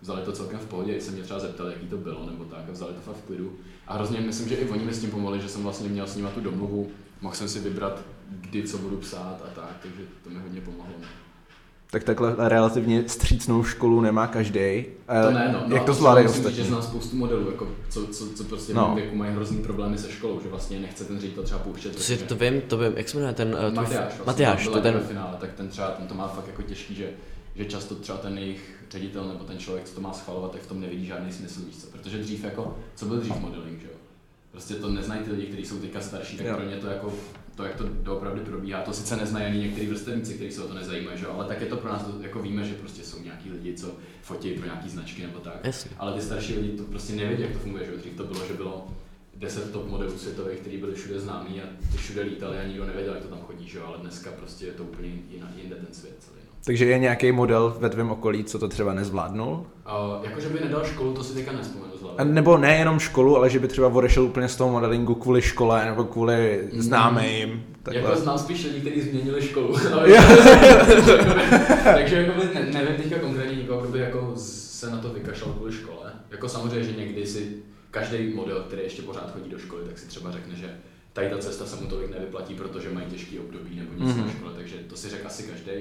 vzali to celkem v pohodě, se mě třeba zeptali, jaký to bylo, nebo tak, a vzali to fakt v klidu. A hrozně myslím, že i oni mi s tím pomohli, že jsem vlastně měl s nimi tu domluvu, mohl jsem si vybrat, kdy co budu psát a tak, takže to mi hodně pomohlo. Tak takhle relativně střícnou školu nemá každý. To ne, no. Jak no, to zvládají ostatní? že znám spoustu modelů, jako, co, co, co prostě no. věku mají hrozný problémy se školou, že vlastně nechce ten ředitel třeba pouštět. To, si, to vím, to vím, jak se jmenuje ten... Uh, Matyáš, vlastně, Matyáš, to ten... finále, tak ten třeba ten to má fakt jako těžký, že, že často třeba ten jejich ředitel nebo ten člověk, co to má schvalovat, tak v tom nevidí žádný smysl, víš co? Protože dřív jako, co byl dřív modeling, že jo? Prostě to neznají ty lidi, kteří jsou teďka starší, tak jo. pro ně to jako to, jak to doopravdy probíhá, to sice neznají ani některý vrstevníci, kteří se o to nezajímají, že? ale tak je to pro nás, jako víme, že prostě jsou nějaký lidi, co fotí pro nějaký značky nebo tak. Jasně. Ale ty starší lidi to prostě nevědí, jak to funguje, že dřív to bylo, že bylo 10 top modelů světových, kteří byli všude známí a ty všude lítali a nikdo nevěděl, jak to tam chodí, že? ale dneska prostě je to úplně jiná, jinde ten svět celý. Takže je nějaký model ve tvém okolí, co to třeba nezvládnul? Uh, jakože by nedal školu, to si teďka nespomenu nebo ne jenom školu, ale že by třeba odešel úplně z toho modelingu kvůli škole nebo kvůli mm. známým. Mm. Jako znám spíš lidi, kteří změnili školu. takže jako by ne, nevím teďka konkrétně nikoho, kdo by jako se na to vykašlal kvůli škole. Jako samozřejmě, že někdy si každý model, který ještě pořád chodí do školy, tak si třeba řekne, že tady ta cesta se mu tolik nevyplatí, protože mají těžký období nebo nic mm-hmm. na škole, takže to si řekl asi každý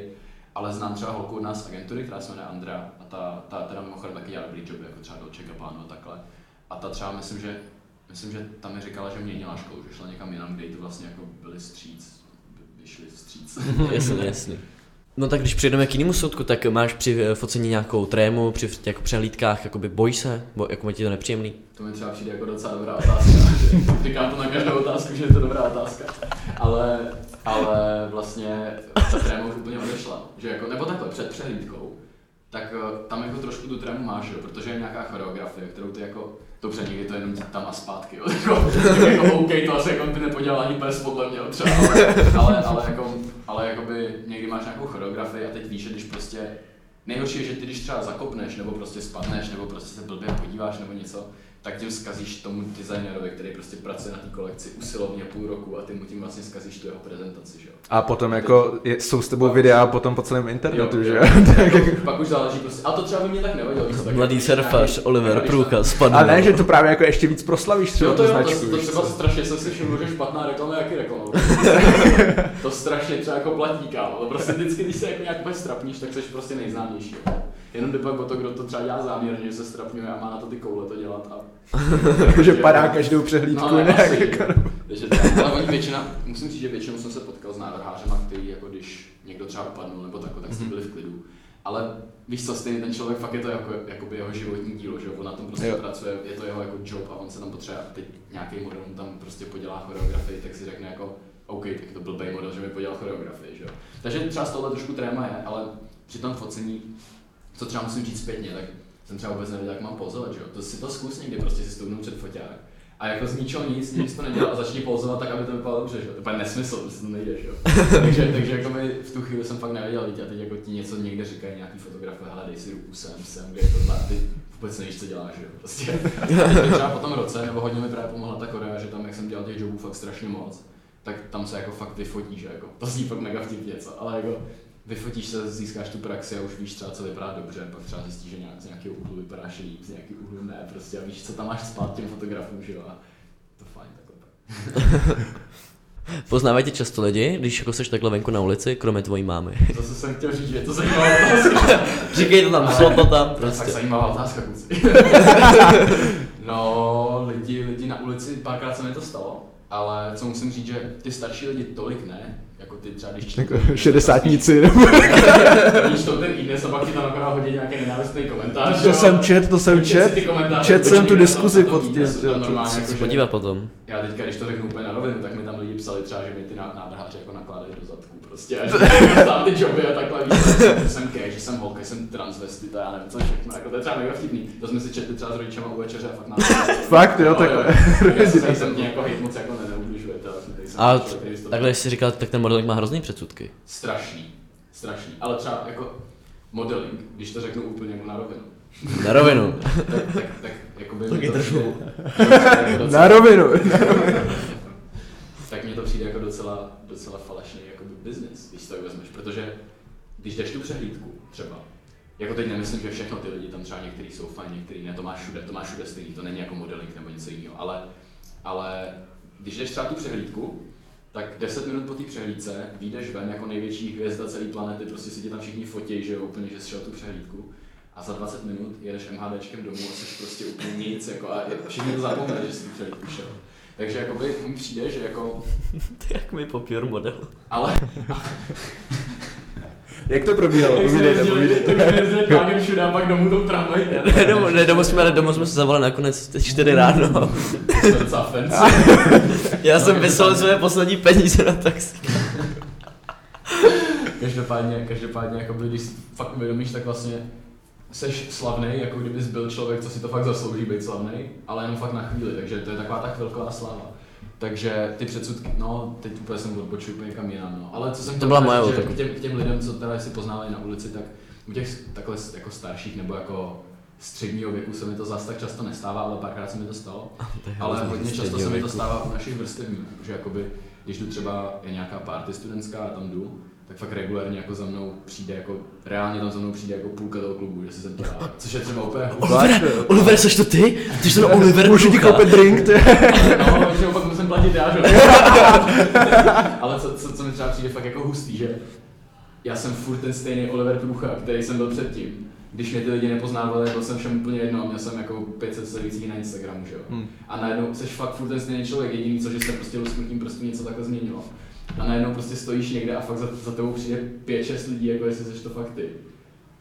ale znám třeba holku od nás z agentury, která se jmenuje Andra a ta, ta teda mimochodem taky dělá dobrý job, jako třeba do Čekapánu a takhle. A ta třeba myslím, že myslím, že tam mi říkala, že měnila školu, že šla někam jinam, kde jí to vlastně jako byli stříc, vyšli stříc. jasně, jasně. No tak když přijdeme k jinému soudku, tak máš při eh, focení nějakou trému, při jako přehlídkách, jakoby bojí se, bo jako ti to nepříjemný? To mi třeba přijde jako docela dobrá otázka. Říkám to na každou otázku, že je to dobrá otázka. Ale, ale vlastně ta tréma už úplně odešla. Že jako, nebo takhle, před přehlídkou, tak eh, tam jako trošku tu trému máš, protože je nějaká choreografie, kterou ty jako, dobře, někdy to je jenom tam a zpátky, jo, jako, jako OK, to asi jako by nepodělal ani pes podle mě, třeba, ale, ale, ale, jako, ale jakoby někdy máš nějakou choreografii a teď víš, že když prostě Nejhorší je, že ty když třeba zakopneš, nebo prostě spadneš, nebo prostě se blbě podíváš, nebo něco, tak tím zkazíš tomu designerovi, který prostě pracuje na té kolekci usilovně půl roku a ty mu tím vlastně zkazíš tu jeho prezentaci, že jo. A potom jako je, jsou s tebou videa potom po celém internetu, jo, že jo. pak, pak už záleží prostě, a to třeba by mě tak nevadilo. Tak Mladý jako, surfař, Oliver Průcha, spadl. A ne, že to právě jako ještě víc proslavíš třeba jo, to, jo, značku, to, to, třeba strašně jsem si všiml, že špatná reklama, jaký reklama. to strašně třeba jako platí, kámo. Prostě vždycky, když se jako nějak strapníš, tak jsi prostě nejznámější. Jenom jde pak o to, kdo to třeba dělá záměrně, že se strapňuje a má na to ty koule to dělat. A... že padá každou přehlídku no, nějak. Asi, jako... takže ale oni většina, musím říct, že většinou jsem se potkal s návrhářema, který jako když někdo třeba upadnul nebo tak, tak si mhm. byli v klidu. Ale víš co, stejně ten člověk fakt je to jako, jakoby jeho životní dílo, že on na tom prostě jo. pracuje, je to jeho jako job a on se tam potřebuje, teď nějaký model tam prostě podělá choreografii, tak si řekne jako, OK, tak to byl model, že mi podělal choreografii, že jo. Takže třeba z tohle trošku tréma je, ale při tom focení co třeba musím říct zpětně, tak jsem třeba vůbec nevěděl, jak mám pozovat, že jo. To si to zkus někdy prostě si stoupnout před foťák. A jako z ničeho nic, nic to nedělal a začni pozovat tak, aby to vypadalo dobře, že jo. To je nesmysl, prostě to nejde, že jo. takže, takže jako mi v tu chvíli jsem fakt nevěděl, vidět, a teď jako ti něco někde říkají nějaký fotografové, hele dej si ruku sem, sem, kde je to a ty vůbec nevíš, co děláš, že jo. Prostě. Třeba po tom roce, nebo hodně mi právě pomohla ta Korea, že tam, jak jsem dělal těch jobů fakt strašně moc, tak tam se jako fakt vyfotí, že jako, to zní fakt mega vtipně, co, ale jako vyfotíš se, získáš tu praxi a už víš třeba, co vypadá dobře, pak třeba zjistíš, že nějak z nějakého úhlu vypadáš líp, z nějakého úhlu ne, prostě a víš, co tam máš spát těm fotografům, že jo, a to fajn takhle. Poznávají tě často lidi, když jako seš takhle venku na ulici, kromě tvojí mámy. To co jsem chtěl říct, že je to zajímavá otázka. Říkej to tam, slovo to tam, To je fakt prostě. zajímavá otázka, kluci. no, lidi, lidi na ulici, párkrát se mi to stalo, ale co musím říct, že ty starší lidi tolik ne, jako ty třeba když čtou- Jako šedesátníci, nebo Když to ten iDnes a pak ti tam akorát hodí nějaký nenávistný komentář. to jo. jsem čet, to jsem čet. čet jsem tu počkej, diskuzi pod tím, jako, že- Podívat potom. Já teďka, když to řeknu úplně na rovinu, tak mi tam lidi psali třeba, že mi ty ná- nádrháři jako nakládají do zadku prostě. A že tam ty joby a takhle víš, že jsem gay, že jsem holka, jsem transvestita, já nevím co všechno, jako to je třeba mega vtipný. To jsme si četli třeba s rodičema u večeře a fakt nás. Fakt, jo, takhle. Já jsem se jsem mě jako hejt moc jako neubližuje, to A člověk, takhle jsi říkal, tak ten modeling má hrozný předsudky. Strašný, strašný, ale třeba jako modeling, když to řeknu úplně jako na rovinu, Na rovinu. tak, tak, tak jako by Taky to trošku. přijde- jako docela- Na rovinu. tak mně to přijde jako docela, docela falešný jako business, když to tak vezmeš, protože když jdeš tu přehlídku třeba, jako teď nemyslím, že všechno ty lidi tam třeba některý jsou fajn, některý ne, to máš všude, to máš všude stejný, to není jako modeling nebo něco jiného, ale, ale když jdeš třeba tu přehlídku, tak 10 minut po té přehlídce vyjdeš ven jako největší hvězda celé planety, prostě si tě tam všichni fotí, že jo, úplně, že jsi šel tu přehlídku. A za 20 minut jedeš MHDčkem domů a jsi prostě úplně nic, jako a všichni to zapomněli, že jsi tu přehlídku šel. Takže jakoby mi přijde, že jako, Ty jak mi popír model. ale Jak to probíhalo? jak jsme Povídejte, tak jsme jezdili tágem všude a pak domů tou tramvají. Ne, domů, ne, domů jsme, ale domů jsme se zavolali nakonec teď 4 ráno. To je docela fancy. Já jsem vyslal své poslední peníze na taxi. Každopádně, každopádně, jako když si fakt uvědomíš, tak vlastně seš slavný, jako kdybys byl člověk, co si to fakt zaslouží být slavný, ale jenom fakt na chvíli, takže to je taková ta chvilková sláva. Takže ty předsudky, no, teď úplně jsem odbočil úplně někam jinam, no. Ale co jsem To byla moje že k těm, k těm lidem, co teda si poznávají na ulici, tak u těch takhle jako starších nebo jako středního věku se mi to zas tak často nestává, ale párkrát se mi to stalo. Ale hodně často se mi to stává u našich vrstevníků, že jakoby, když jdu třeba, je nějaká party studentská a tam jdu, tak fakt regulárně jako za mnou přijde jako, reálně tam za mnou přijde jako půlka toho klubu, že si jsem to dá, což je třeba úplně Oliver, Oliver, jsi to ty? Ty jsi ten Oliver Můžu ti koupit drink? ty? No, že pak musím platit já, že? Ale co, co, co mi třeba přijde fakt jako hustý, že já jsem furt ten stejný Oliver Průcha, který jsem byl předtím. Když mě ty lidi nepoznávali, byl jsem všem úplně jedno, a měl jsem jako 500 sledujících na Instagramu, že jo. Hmm. A najednou jsi fakt furt ten stejný člověk, jediný co, že se prostě lusknutím prostě něco takhle změnilo. A najednou prostě stojíš někde a fakt za, za tebou přijde 5-6 lidí, jako jestli jsi to fakt ty.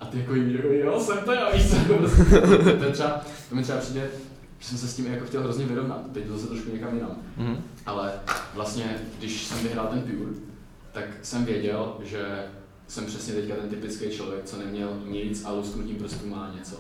A ty jako, jako jo, jsem to já, víš co, jako prostě, to, to, třeba, to mi třeba přijde, že jsem se s tím jako chtěl hrozně vyrovnat, teď to zase trošku někam jinam. Mhm. Ale vlastně, když jsem vyhrál ten Pure, tak jsem věděl, že jsem přesně teďka ten typický člověk, co neměl nic a lusknutím prstů má něco.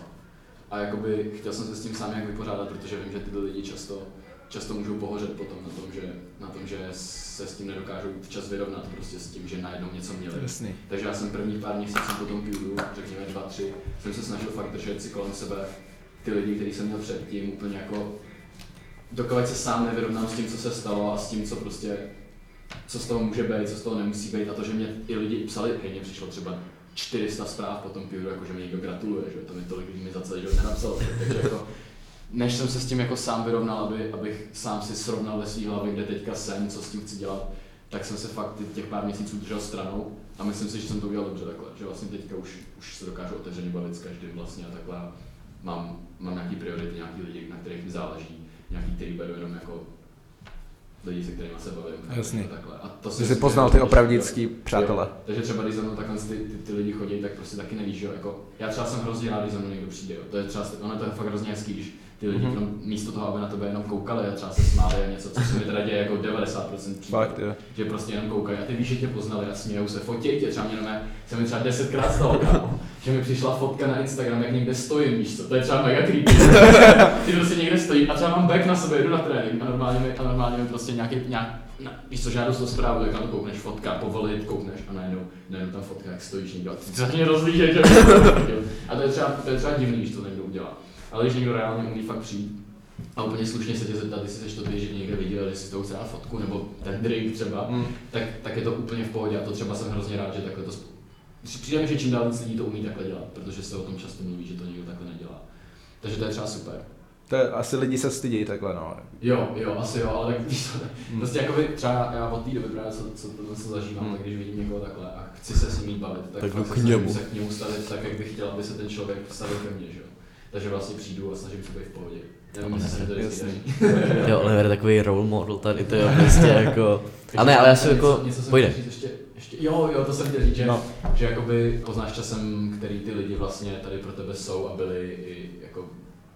A jakoby chtěl jsem se s tím sám jak vypořádat, protože vím, že tyto lidi často, často můžou pohořet potom na tom, že, na tom, že se s tím nedokážou včas vyrovnat, prostě s tím, že najednou něco měli. Jasný. Takže já jsem prvních pár měsíců po tom Puru, řekněme dva, tři, jsem se snažil fakt držet si kolem sebe ty lidi, který jsem měl předtím, úplně jako dokud se sám nevyrovnám s tím, co se stalo a s tím, co prostě, co z toho může být, co z toho nemusí být a to, že mě i lidi psali, hej, mně přišlo třeba 400 zpráv po tom Puru, jako že mi někdo gratuluje, že to mi tolik lidí mi za celý život nenapsalo, takže jako než jsem se s tím jako sám vyrovnal, aby, abych sám si srovnal ve svý hlavě, kde teďka jsem, co s tím chci dělat, tak jsem se fakt těch pár měsíců držel stranou a myslím si, že jsem to udělal dobře takhle, že vlastně teďka už, už se dokážu otevřeně bavit s každým vlastně a takhle mám, mám nějaký priority, nějaký lidi, na kterých mi záleží, nějaký, který beru jenom jako lidi, se kterými se bavím. Jasný. A takhle. A to Jsi si myslím, poznal ty že- opravdický Jo. přátelé. Takže třeba když za mnou takhle ty, ty, ty, lidi chodí, tak prostě taky nevíš, že jo, jako, já třeba jsem hrozně rád, když za mnou někdo přijde, jo. to je třeba, ono to je fakt hrozně hezký, když ty lidi Mhm. mm-hmm. místo toho, aby na tebe jenom koukali a třeba se smáli a něco, co se mi teda děje jako 90% případů. Fakt, jo. Že prostě jenom koukají a ty víš, že tě poznali a smějou se, fotěj tě, třeba mě jenom, se mi třeba desetkrát stalo, kámo, že mi přišla fotka na Instagram, jak někde stojím, víš co, to je třeba mega creepy. ty prostě někde stojím a třeba mám back na sebe, jdu na trénink a normálně mi, a normálně mi prostě nějaký, nějak, na, víš co, žádost o zprávu, tak to koukneš, fotka, povolit, koukneš a najednou, najednou tam fotka, jak stojíš někde, a ty se rozlížet, že A to je třeba, to je třeba divný, když to někdo udělá. Ale když někdo reálně umí fakt přijít a úplně slušně se tě zeptat, jestli seš to ty, že někde viděl, jestli s tou chce fotku, nebo ten drink třeba, Mm. tak, tak je to úplně v pohodě a to třeba jsem hrozně rád, že takhle to sp- Přijde mi, že čím dál víc lidí to umí takhle dělat, protože se o tom často mluví, že to někdo takhle nedělá. Takže to je třeba super. To je, asi lidi se stydí takhle, no. Jo, jo, asi jo, ale tak víš to, Mm. prostě jakoby třeba já od té doby právě co, co tohle co zažívám, Hmm. tak když vidím někoho takhle a chci se s ním bavit, tak, Tak fakt se k němu. se k němu stavit tak, jak bych chtěl, aby se ten člověk stavil ke mně, že jo. Takže vlastně přijdu a snažím se být v pohodě. Nevím, jestli to daří. Jo, Oliver je takový role model tady, to je prostě jako... A ne, ale já si Něco- jako... něco jsem Pojde. Ještě, ještě, jo, jo, to jsem chtěl říct, že, No. že jakoby poznáš časem, který ty lidi vlastně tady pro tebe jsou a byli i jako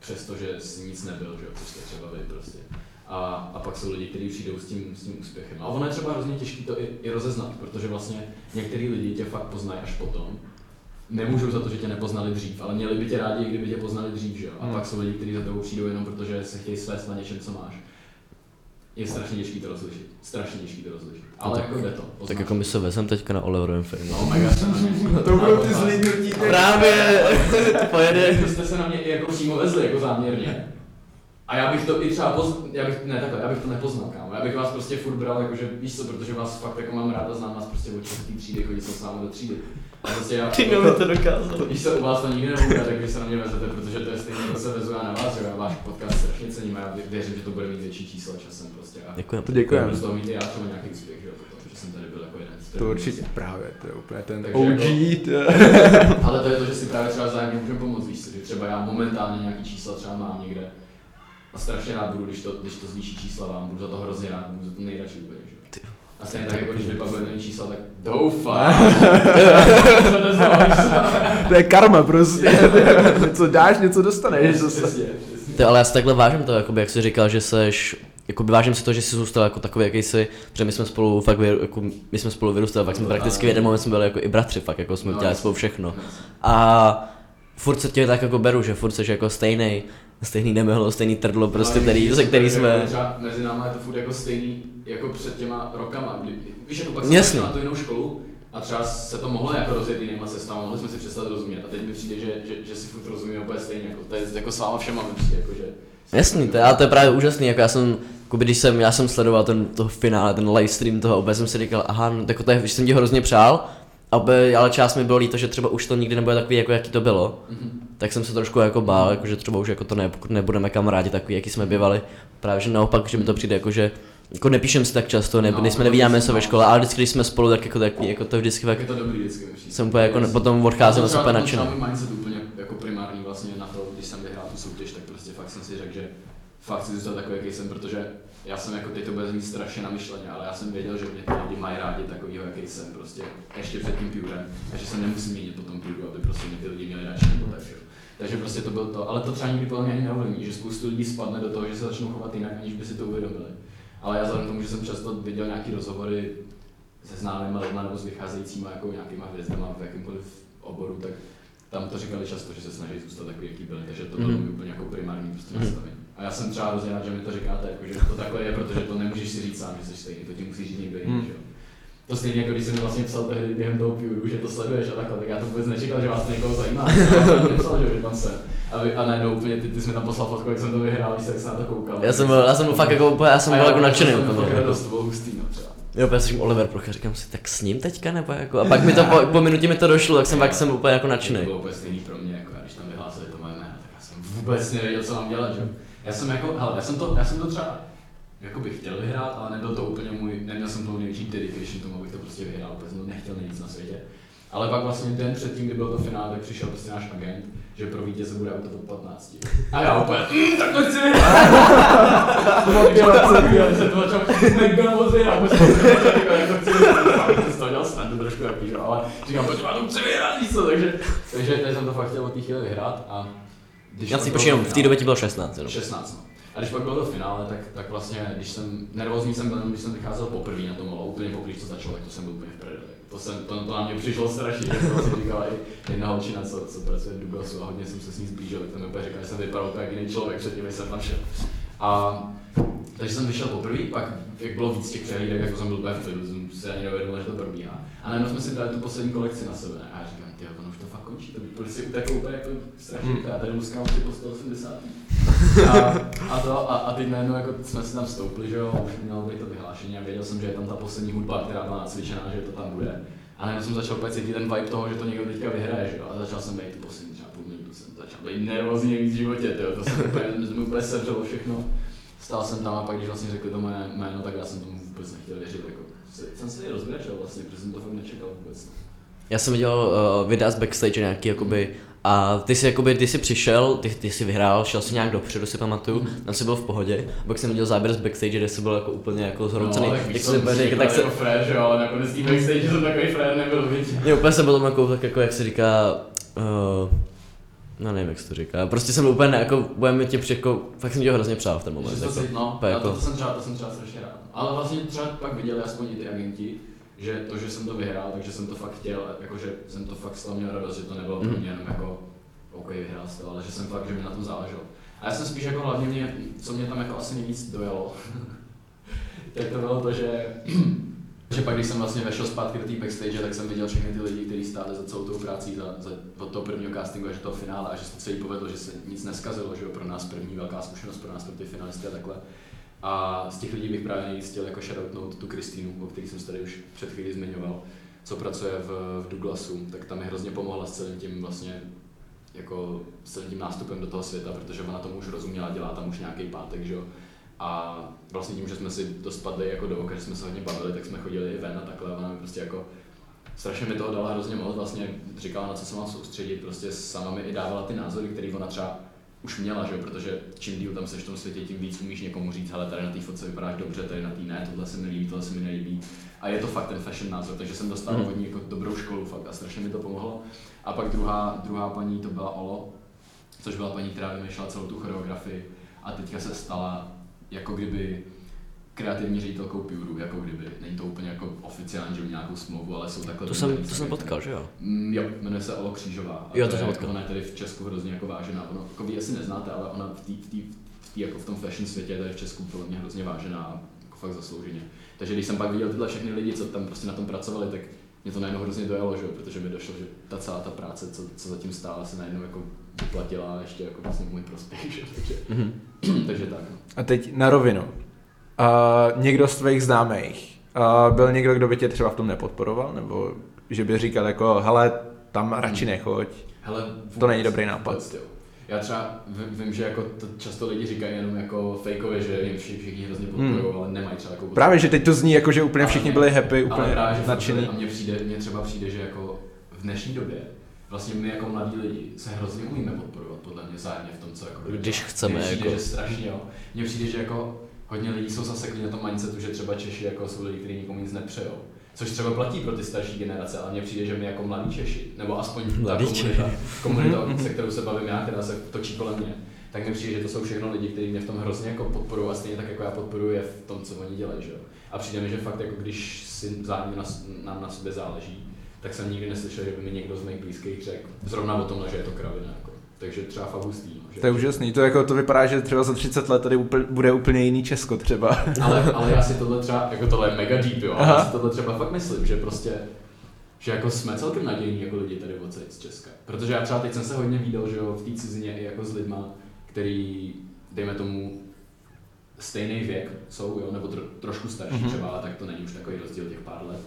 přesto, že jsi nic nebyl, že jo, což jste třeba vy prostě. A, a pak jsou lidi, kteří přijdou s tím, s tím úspěchem. A ono je třeba hrozně těžké to i, i rozeznat, protože vlastně některý lidi tě fakt poznají až potom. Nemůžou za to, že tě nepoznali dřív, ale měli by tě rádi, kdyby tě poznali dřív, že jo. A Hmm. pak jsou lidi, kteří za tebou přijdou jenom protože se chtějí svést na něčem, co máš. Je strašně těžký to rozlišit. Strašně těžký to rozlišit. Ale tak- jako jde to. Tak poznáš jako my se vezem teďka na Oliverovém filmu. No se na mě. To budou ty zlídnutí. Právě, pojede. Vy jste se na mě i jako přímo vezli, jako záměrně. A já bych to i třeba poz... já bych, ne takhle, já bych to nepoznal, kámo. Já bych vás prostě furt bral, jakože, víš co, protože vás fakt jako mám rád a znám vás prostě od české třídy, chodil jsem s vámi do třídy. A prostě já, Ty mi to dokázal. Víš co, u vás to nikdy nebude, tak vy se na mě vezete, protože to je stejně, jako se vezu já na vás, že já váš podcast strašně cením a já vě- věřím, že to bude mít větší číslo časem prostě. A Děkujeme. To děkujeme. budu z toho mít i já třeba nějaký úspěch, že jo, potom, že jsem tady byl jako jeden z To určitě právě, to je úplně ten Takže OG. jako- to je- Ale to je to, že si právě třeba vzájemně můžeme pomoct, víš že třeba já momentálně nějaký čísla třeba mám někde a strašně rád budu, když to, když to zvýší čísla vám, budu za to hrozně rád, budu za to nejradši úplně, že? jo. A stejně tak, jako když vypagujeme jiný čísla, tak doufám. to. To je karma prostě. něco dáš, něco dostaneš zase. Přesně, přesně. Ty, ale já si takhle vážím to, jakoby, jak jsi říkal, že seš, jakoby vážím si to, že jsi zůstal jako takový, jaký jsi, protože my jsme spolu fakt, vy- jako, my jsme spolu vyrůstali, fakt jsme prakticky v jeden moment jsme byli jako i bratři, fakt jako jsme No, dělali spolu všechno. No. A furt se tě tak jako beru, že furt seš jako stejný, stejný nemehlo, stejný trdlo, prostě, který, víš, se který jako jsme, Třeba mezi náma je to furt jako stejný, jako před těma rokama, víš, jako pak šel na tu jinou školu a třeba se to mohlo jako rozjet jinýma cestama, mohli jsme si přestat rozumět. A teď mi přijde, že, že, že si furt rozumíme úplně stejně, jako, to je jako s váma všema mi přijde, jako, že Jasný, to, ale to je právě úžasný, jako já jsem, jako když jsem, já jsem sledoval ten, toho finále, ten live stream toho, opět jsem si říkal, aha, no, jako to je, že jsem ti hrozně přál, a opět, ale část mi bylo líto, že třeba už to nikdy nebude takový, jako jaký to bylo, Mhm. Tak jsem se trošku jako bál, jako že třeba už jako to ne, pokud nebudeme kamarádi takový, jaký jsme bývali, právě že naopak, že mi to přijde jako, že jako nepíšem si tak často, ne, No, nejsme nevídáme se ve no. škole, ale vždycky, když jsme spolu, tak jako, tak, jako to vždycky Tak je to dobrý vždycky přijde. jsem úplně jako potom odcházel to úplně nadšený. Mindset úplně jako primární vlastně na to, když jsem vyhrál tu soutěž, tak prostě fakt jsem si řekl, že fakt chci zůstat takový, jaký jsem, protože já jsem jako teď to bude znít strašně namyšleně, ale já jsem věděl, že mě ty lidi mají rádi takovýho, jaký jsem, prostě ještě před tím purem, a že se nemusím měnit po tom puru, aby prostě mě ty lidi měli radši nebo tak, jo. Takže prostě to bylo to, ale to třeba nikdy podle mě ani neovlivní, že spoustu lidí spadne do toho, že se začnou chovat jinak, aniž by si to uvědomili. Ale já vzhledem k tomu, že jsem často viděl nějaký rozhovory se známými lidmi nebo s vycházejícíma jako nějakýma hvězdama v jakýmkoliv oboru, tak tam to říkali často, že se snaží zůstat takový, jaký byli, takže to bylo Mhm. mm-hmm. úplně jako primární prostě Mhm. nastavení. A já jsem třeba hrozně rád, že mi to říkáte, jako, že to takhle je, protože to nemůžeš si říct sám, že jsi stejný, to ti musí říct někdo jiný, že jo. To stejně jako když jsem vlastně psal tehdy během toho pure, že to sleduješ a takhle, tak já to vůbec nečekal, že vás to někoho zajímá. Já jsem nepsal, že tam jsem. A, vy, a najednou úplně ty, ty jsi mi tam poslal fotku, jak jsem to vyhrál, když jsem na to koukal. Já jsem byl, já jsem byl fakt jako úplně, já jsem byl jako nadšený to jsem Jako. to bylo hustý, no třeba. Jo, já slyším Oliver Procha, říkám si, tak s ním teďka nebo jako, a pak mi to po, po minutě mi to došlo, tak jsem pak jsem úplně jako To nadšený. bylo úplně stejný pro mě, jako když tam vyhlásili to moje jméno, tak já jsem vůbec nevěděl, co mám dělat, že? Já jsem jako, hele, já jsem to, já jsem to třeba, jako bych chtěl vyhrát, ale nebyl to úplně můj, neměl jsem tomu největší dedication tomu, abych to prostě vyhrál, protože jsem to nechtěl nic na světě. Ale pak vlastně den předtím, kdy bylo to finále, tak přišel prostě náš agent, že pro vítěze bude auto top 15. A já úplně, mm, tak to chci vyhrát! Motivace, se to začal mega moc vyhrát, protože jsem si říkal, jak to chci vyhrát, toho dělal snadu trošku jo, ale říkám, proč já to chci vyhrát, co, takže, takže, takže jsem to fakt chtěl od té chvíli vyhrát a Když Já si to v té době ti bylo 16, jenom. 16. No. A když pak bylo to finále, tak, tak vlastně, když jsem, nervózní jsem byl, když jsem vycházel poprvé na tom a úplně poprvé, co začalo, tak to jsem byl úplně v prdeli. To, jsem, to, to na mě přišlo strašně, že to vlastně říkala i jedna holčina, co, co pracuje v Douglasu a hodně jsem se s ní zblížil, tak to mi úplně říkala, že jsem vypadal úplně jak jiný člověk předtím, jsem tam šel. A takže jsem vyšel poprvé, pak jak bylo víc těch přehlídek, jako jsem byl úplně v klidu, jsem si ani neuvědomil, že to probíhá. A najednou jsme si dali tu poslední kolekci na sebe. A já říkám, ty ono už končí, to prostě utekl úplně jako strašně, já tady muskám ty po 180. A, a, to, a, a teď najednou jako jsme si tam stoupli, že jo, už mělo být to vyhlášení a věděl jsem, že je tam ta poslední hudba, která byla nacvičená, že to tam bude. A najednou jsem začal úplně cítit ten vibe toho, že to někdo teďka vyhraje, že jo, a začal jsem být tu poslední třeba půl minutu, jsem začal být nervózní nejvíc v životě, tyjo, to jsem úplně, mi úplně sevřelo všechno. Stál jsem tam a pak, když vlastně řekli to moje jméno, tak já jsem tomu vůbec nechtěl věřit, jako, se- jsem se rozbrečel vlastně, protože jsem to fakt nečekal vůbec. Já jsem viděl uh, videa z backstage nějaký, jakoby, a ty jsi, jakoby, ty jsi přišel, ty, ty jsi vyhrál, šel si nějak dopředu, si pamatuju, tam jsi byl v pohodě, pak jsem viděl záběr z backstage, kde jsi byl jako úplně jako zhroucený, no, tak, jak jsem si říkal, tak se, jako frér, že jo, ale nakonec backstage jsem takový frér nebyl, víš. mě úplně jsem byl tam jako, tak jako, jak se říká, uh, no nevím, jak se to říká, prostě jsem byl úplně, ne, jako, budeme tě při, jako, fakt jsem tě hrozně přál v ten moment, jako, si, no, jako, to, to, jsem třeba, to jsem třeba strašně rád. Ale vlastně třeba pak viděli aspoň i ty agenti, že to, že jsem to vyhrál, takže jsem to fakt chtěl, jakože jsem to fakt z toho měl radost, že to nebylo pro Mhm. mě jenom jako OK, vyhrál jsi to, ale že jsem fakt, že mi na tom záleželo. A já jsem spíš jako hlavně mě, co mě tam jako asi nejvíc dojalo, tak to bylo to, že že pak, když jsem vlastně vešel zpátky do té backstage, tak jsem viděl všechny ty lidi, kteří stáli za celou tou prací, za, za, od toho prvního castingu až do toho finále a že se to celý povedlo, že se nic neskazilo, že jo, pro nás první velká zkušenost, pro nás pro ty finalisty a takhle. A z těch lidí bych právě nejvíc chtěl jako shoutoutnout tu Kristýnu, o který jsem se tady už před chvílí zmiňoval, co pracuje v, v Douglasu, tak tam mi hrozně pomohla s celým tím vlastně jako s celým tím nástupem do toho světa, protože ona tomu už rozuměla, dělá tam už nějaký pátek, že jo. A vlastně tím, že jsme si to spadli jako do oka, že jsme se hodně bavili, tak jsme chodili i ven a takhle, ona mi prostě jako strašně mi toho dala hrozně moc, vlastně říkala, na co se mám soustředit, prostě sama mi i dávala ty názory, které ona třeba už měla, že jo, protože čím díl tam seš v tom světě, tím víc umíš někomu říct, ale tady na té fotce vypadáš dobře, tady na té ne, tohle se mi líbí, tohle se mi nelíbí. A je to fakt ten fashion názor, takže jsem dostal Mhm. od ní jako dobrou školu fakt a strašně mi to pomohlo. A pak druhá, druhá paní to byla Olo, což byla paní, která vymýšlela celou tu choreografii a teďka se stala jako kdyby kreativní ředitelkou Puru, jako kdyby. Není to úplně jako oficiální, že by nějakou smlouvu, ale jsou takhle. to jsem, to jsem potkal, že jo? Mm, jo, jmenuje se Olo Křížová. A Jo, to je- jsem potkal. Ona je tady v Česku hrozně jako vážená. Ono, jako vy asi neznáte, ale ona v, tý, v, tý, v, tý, jako v tom fashion světě je tady v Česku podle mě hrozně vážená a jako fakt zaslouženě. Takže když jsem pak viděl tyhle všechny lidi, co tam prostě na tom pracovali, tak mě to najednou hrozně dojalo, že? jo, protože mi došlo, že ta celá ta práce, co, co zatím stála, se najednou jako vyplatila a ještě jako vlastně můj prospěch, že? Takže, Mhm. takže tak. No. A teď na rovinu. Uh, někdo z tvých známých, uh, byl někdo, kdo by tě třeba v tom nepodporoval? Nebo že by říkal jako, hele, tam radši nechoď. Hele, To není dobrý nápad. Vůbec. Já třeba vím, vím, že jako to často lidi říkají jenom jako fejkově, že jim všichni, všichni hrozně podporují, Hmm. ale nemají třeba jako Právě, že teď to zní jako, že úplně všichni byli happy, ale úplně právě, že nadšený. A mně přijde, mně třeba přijde, že jako v dnešní době vlastně my jako mladí lidi se hrozně umíme podporovat podle mě zájemně v tom, co jako Když chceme, Mně přijde, jako. že strašně jo. Mně přijde, že jako hodně lidí jsou zaseklí na tom mindsetu, že třeba Češi jako jsou lidi, kteří nikomu nic nepřejou. Což třeba platí pro ty starší generace, ale mně přijde, že my jako mladí Češi, nebo aspoň ta Mladí komunita, komunita, Mhm, se kterou se bavím já, která se točí kolem mě, tak mi přijde, že to jsou všechno lidi, kteří mě v tom hrozně jako podporují a stejně tak jako já podporuji je v tom, co oni dělají. Že? A přijde mi, že fakt jako když si zájemně na, nám na sobě záleží, tak jsem nikdy neslyšel, že by mi někdo z mých blízkých řekl zrovna o tomhle, že je to kravina. Takže třeba fakt hustý. No, že, To je úžasný, to, jako, to vypadá, že třeba za 30 let tady úplně, bude úplně jiný Česko třeba. ale, ale já si tohle třeba, jako tohle je mega deep, jo, ale Aha. já si tohle třeba fakt myslím, že prostě že jako jsme celkem nadějní jako lidi tady odsaď z Česka. Protože já třeba teď jsem se hodně viděl, že jo, v té cizině i jako s lidma, který, dejme tomu, stejný věk jsou, jo, nebo tro, trošku starší Mhm. mm-hmm. třeba, tak to není už takový rozdíl těch pár let.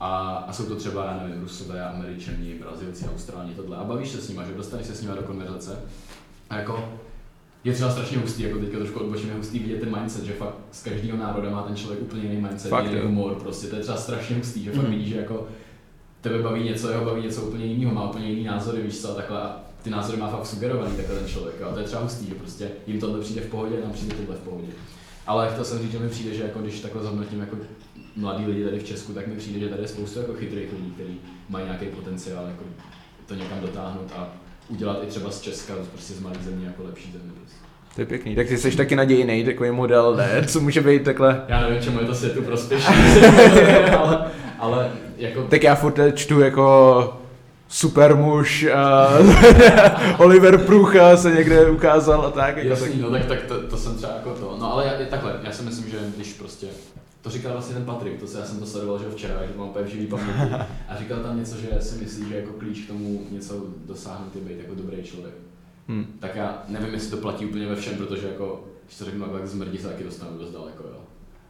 A, a jsou to třeba, já nevím, Rusové, Američani, Brazilci, Austrálni, tohle. A bavíš se s nima, že dostaneš se s nima do konverzace. A jako je třeba strašně hustý, jako teďka trošku odbočím, je hustý vidět ten mindset, že fakt z každého národa má ten člověk úplně jiný mindset, Fakt, jiný humor, prostě to je třeba strašně hustý, že fakt Mhm. vidíš, že jako tebe baví něco, jeho baví něco úplně jiného, má úplně jiný názory, víš co, a takhle a ty názory má fakt sugerovaný takhle ten člověk, a to je třeba hustý, že prostě jim tohle přijde v pohodě, nám přijde tohle v pohodě. Ale chtěl jsem říct, že mi přijde, že jako když takhle zhodnotím jako mladí lidi tady v Česku, tak mi přijde, že tady je spoustu jako chytrých lidí, kteří mají nějaký potenciál jako to někam dotáhnout a udělat i třeba z Česka, prostě z malých země jako lepší země. Prostě. To je pěkný. Tak ty jsi taky nadějný, takový model, ne? Co může být takhle? Já nevím, čemu je to světu prospěšný, ale, ale jako Tak já furt čtu jako super muž a Oliver Prucha se někde ukázal a tak. Jako Jasný, no tak, tak to, to, jsem třeba jako to. No ale já, takhle, já si myslím, že když prostě to říkal vlastně ten Patrik, to se, já jsem to sledoval, že včera, že mám úplně v živý paměti. A říkal tam něco, že si myslí, že jako klíč k tomu něco dosáhnout je být jako dobrý člověk. Hmm. Tak já nevím, jestli to platí úplně ve všem, protože jako, když to řeknu takhle, zmrdí se taky dostanu dost daleko, jo.